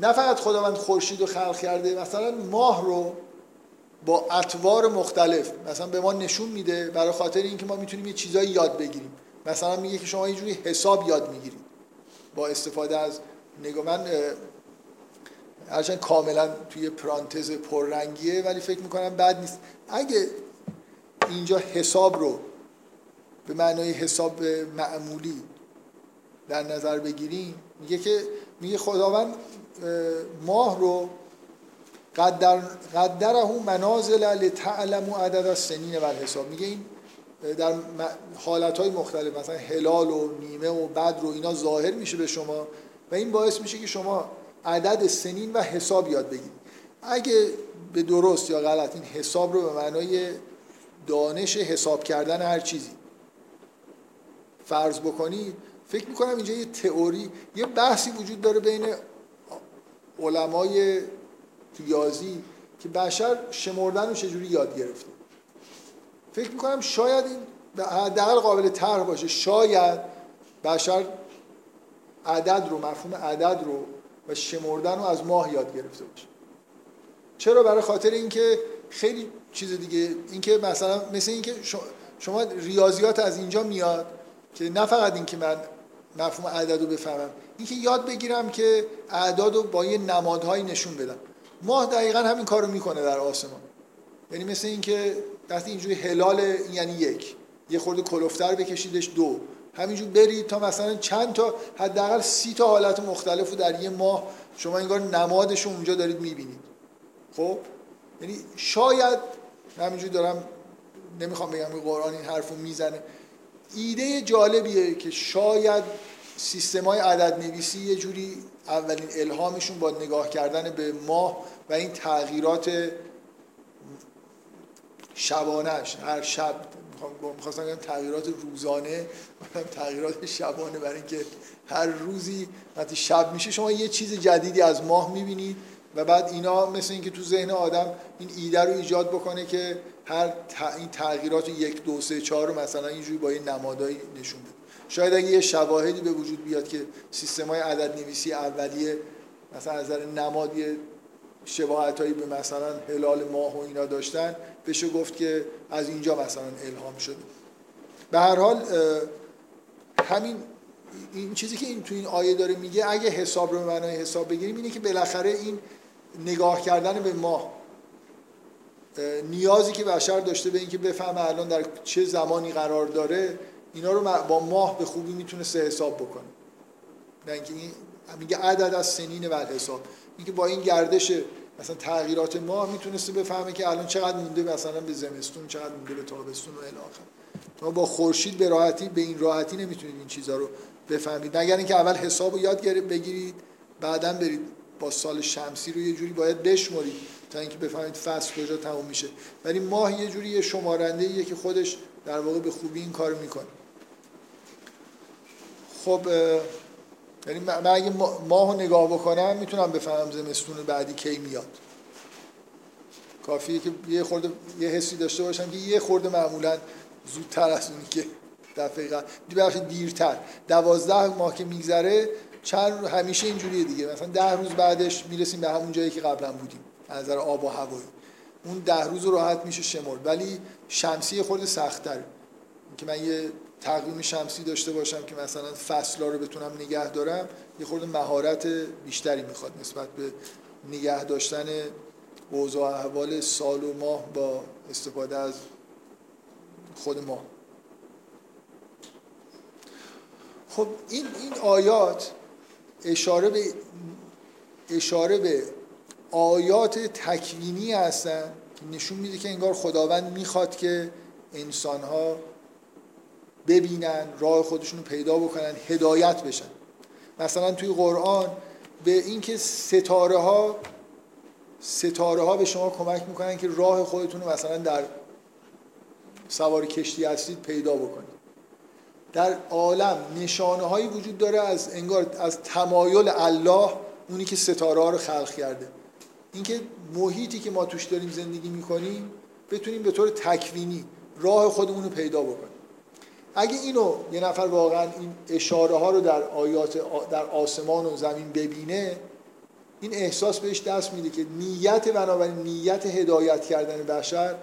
نه فقط خداوند خورشید رو خلق کرده مثلا ماه رو با اطوار مختلف مثلا به ما نشون میده برای خاطر اینکه ما می‌تونیم یه چیزایی یاد بگیریم. مثلا میگه که شما یه جوری حساب یاد می‌گیرید. با استفاده از نگاه من هرچند کاملا توی پرانتز پررنگیه ولی فکر می‌کنم بد نیست. اگه اینجا حساب رو به معنای حساب معمولی در نظر بگیریم میگه که میگه خداوند ماه رو قدر قدره منازل لتعلموا عدد السنین و الحساب میگه این در حالت مختلف مثلا هلال و نیمه و بدر و اینا ظاهر میشه به شما و این باعث میشه که شما عدد سنین و حساب یاد بگیرید اگه به درست یا غلط این حساب رو به معنای دانش حساب کردن هر چیزی فرض بکنید فکر می‌کنم اینجا یه تئوری یه بحثی وجود داره بین علمای ریاضی که بشر شمردن رو چجوری یاد گرفته. فکر می‌کنم شاید این حداقل قابل طرح باشه. شاید بشر عدد رو مفهوم عدد رو و شمردن رو از ماه یاد گرفته باشه. چرا؟ برای خاطر اینکه خیلی چیز دیگه اینکه مثلا مثل اینکه شما ریاضیات از اینجا میاد که نه فقط اینکه من مفهوم عدد رو بفهمم اینکه یاد بگیرم که اعداد رو با یه نمادهایی نشون بدم. ماه دقیقا همین کار رو می‌کنه در آسمان. یعنی مثل اینکه وقتی اینجوری هلال یعنی یک. یه خورده کلوفتر بکشیدش دو. همینجور برید تا مثلا چند تا حداقل سی تا حالت مختلف رو در یه ماه شما انگار نمادش رو اونجا دارید می‌بینید. خب؟ یعنی شاید همینجور دارم نمی‌خوام بگم قرآن این حرف رو می‌زنه. ایده جالبیه که شاید سیستم های عدد نویسی یه جوری اولین الهامشون با نگاه کردن به ماه و این تغییرات شبانش هر شب می‌خواستم بگم تغییرات روزانه تغییرات شبانه برای اینکه هر روزی وقتی شب میشه شما یه چیز جدیدی از ماه می‌بینید و بعد اینا مثل اینکه تو ذهن آدم این ایده رو ایجاد بکنه که هر این تغییرات یک دو سه چهار رو مثلا اینجوری با این نمادایی نشون بده. شاید اگه یه شواهدی به وجود بیاد که سیستم های عدد نویسی اولیه مثلا از نظر نماد شباهت هایی به مثلا هلال ماه و اینا داشتن بشه گفت که از اینجا مثلا الهام شده به هر حال همین این چیزی که این تو این آیه داره میگه اگه حساب رو معنای حساب بگیریم اینه که بالاخره این نگاه کردن به ماه نیازی که بشر داشته به اینکه بفهمه الان در چه زمانی قرار داره اینا رو با ماه به خوبی می‌تونه سه حساب بکنه. نه اینکه میگه عدد از سنین و حساب اینکه با این گردش مثلا تغییرات ماه می‌تونسته بفهمه که الان چقدر مونده مثلا به زمستون چقدر مونده به تابستون و الی ما با خورشید به راحتی به این راحتی نمی‌تونید این چیزها رو بفهمید. مگر اینکه اول حساب رو یاد بگیرید بعدا برید با سال شمسی رو یه جوری باید بشمرید تا اینکه بفهمید فصل کجا تموم میشه. ولی ماه یه جوری یه شمارنده ایه که خودش در واقع به خوبی این کار می‌کنه. خب یعنی من اگه ماه رو نگاه بکنم می‌تونم بفهمم زمستون بعدی کی میاد. کافیه که یه خورده یه حسی داشته باشم که یه خورده معمولا زودتر از اونی که دفعه قبل دیرتر. دوازده ماه که میگذره چند همیشه اینجوریه دیگه. مثلا ده روز بعدش می‌رسیم به همون جایی که قبلا بودیم. از نظر آب و هوایی. اون ده روز راحت میشه شمرد. ولی شمسی خورده سخت‌تره. که من یه تقویم شمسی داشته باشم که مثلا فصلا رو بتونم نگه دارم یه خورده مهارت بیشتری می‌خواد نسبت به نگه داشتن اوضاع احوال سال و ماه با استفاده از خود ما. خب این این آیات اشاره به اشاره به آیات تکوینی هستن که نشون میده که انگار خداوند می‌خواد که انسان ها ببینن راه خودشون رو پیدا بکنن هدایت بشن. مثلا توی قرآن به اینکه ستاره ها ستاره ها به شما کمک می‌کنن که راه خودتون رو مثلا در سوار کشتی هستید پیدا بکنید. در عالم نشانه هایی وجود داره از انگار از تمایل الله اونی که ستاره ها رو خلق کرده. اینکه محیطی که ما توش داریم زندگی می‌کنیم بتونیم به طور تکوینی راه خودمون رو پیدا بکنیم. اگه اینو یه نفر واقعا این اشاره ها رو در آیات در آسمان و زمین ببینه این احساس بهش دست میده که نیت بنابراین نیت هدایت کردن بشر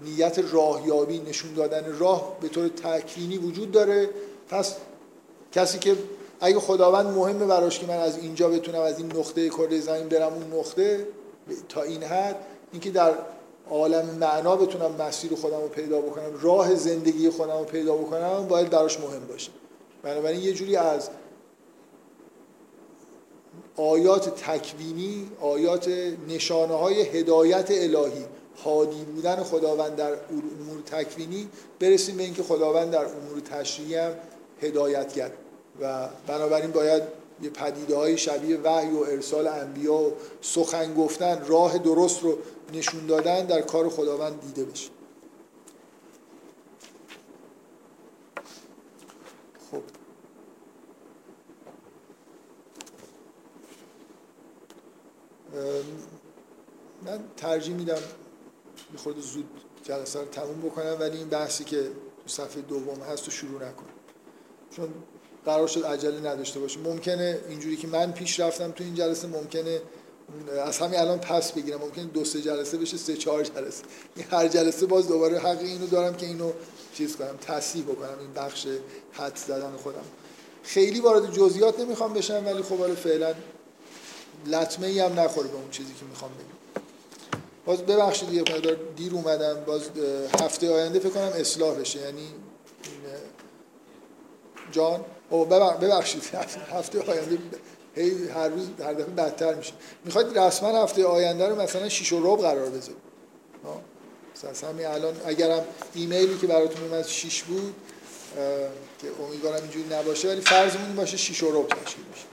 نیت راهیابی نشون دادن راه به طور تکوینی وجود داره. پس کسی که اگه خداوند مهمه براش که من از اینجا بتونم از این نقطه کره زمین برم اون نقطه تا این حد اینکه در عالم معنا بتونم مسیر خودم رو پیدا بکنم راه زندگی خودم رو پیدا بکنم باید براش مهم باشه. بنابراین یه جوری از آیات تکوینی آیات نشانه های هدایت الهی حادی بودن خداوند در امور تکوینی برسیم به اینکه خداوند در امور تشریعی هم هدایتگر. و بنابراین باید یه پدیده های شبیه وحی و ارسال انبیا و سخن گفتن راه درست رو نشون دادن در کار خداوند دیده بشه. خب. من ترجیح میدم یه خورده زود جلسه رو تموم بکنم ولی این بحثی که تو صفحه دوم هست رو شروع نکنم چون قرار شد عجله نداشته باشه ممکنه اینجوری که من پیش رفتم تو این جلسه ممکنه از همین الان پس بگیرم. ممکنه دو سه جلسه بشه سه چهار جلسه. این هر جلسه باز دوباره حق اینو دارم که اینو چیز کنم تصحیح بکنم این بخش حد زدن خودم. خیلی وارد جزئیات نمی‌خوام بشم ولی خب حالا فعلا لطمه ای هم نخوره به اون چیزی که می‌خوام بگم. باز ببخشید یه مقدار دیر اومدم. باز هفته آینده فکر کنم اصلاح بشه. یعنی جان؟ او ببخشید. هفته آینده هی هر روز هر دفعه بدتر میشه. می‌خواید رسما هفته آینده رو مثلا 6 و ربع قرار بذارید. مثلا همین الان اگرم ایمیلی که براتون اومد 6 بود که امیدوارم اینجوری نباشه ولی فرضمون باشه 6 و ربع تشکیل میشه.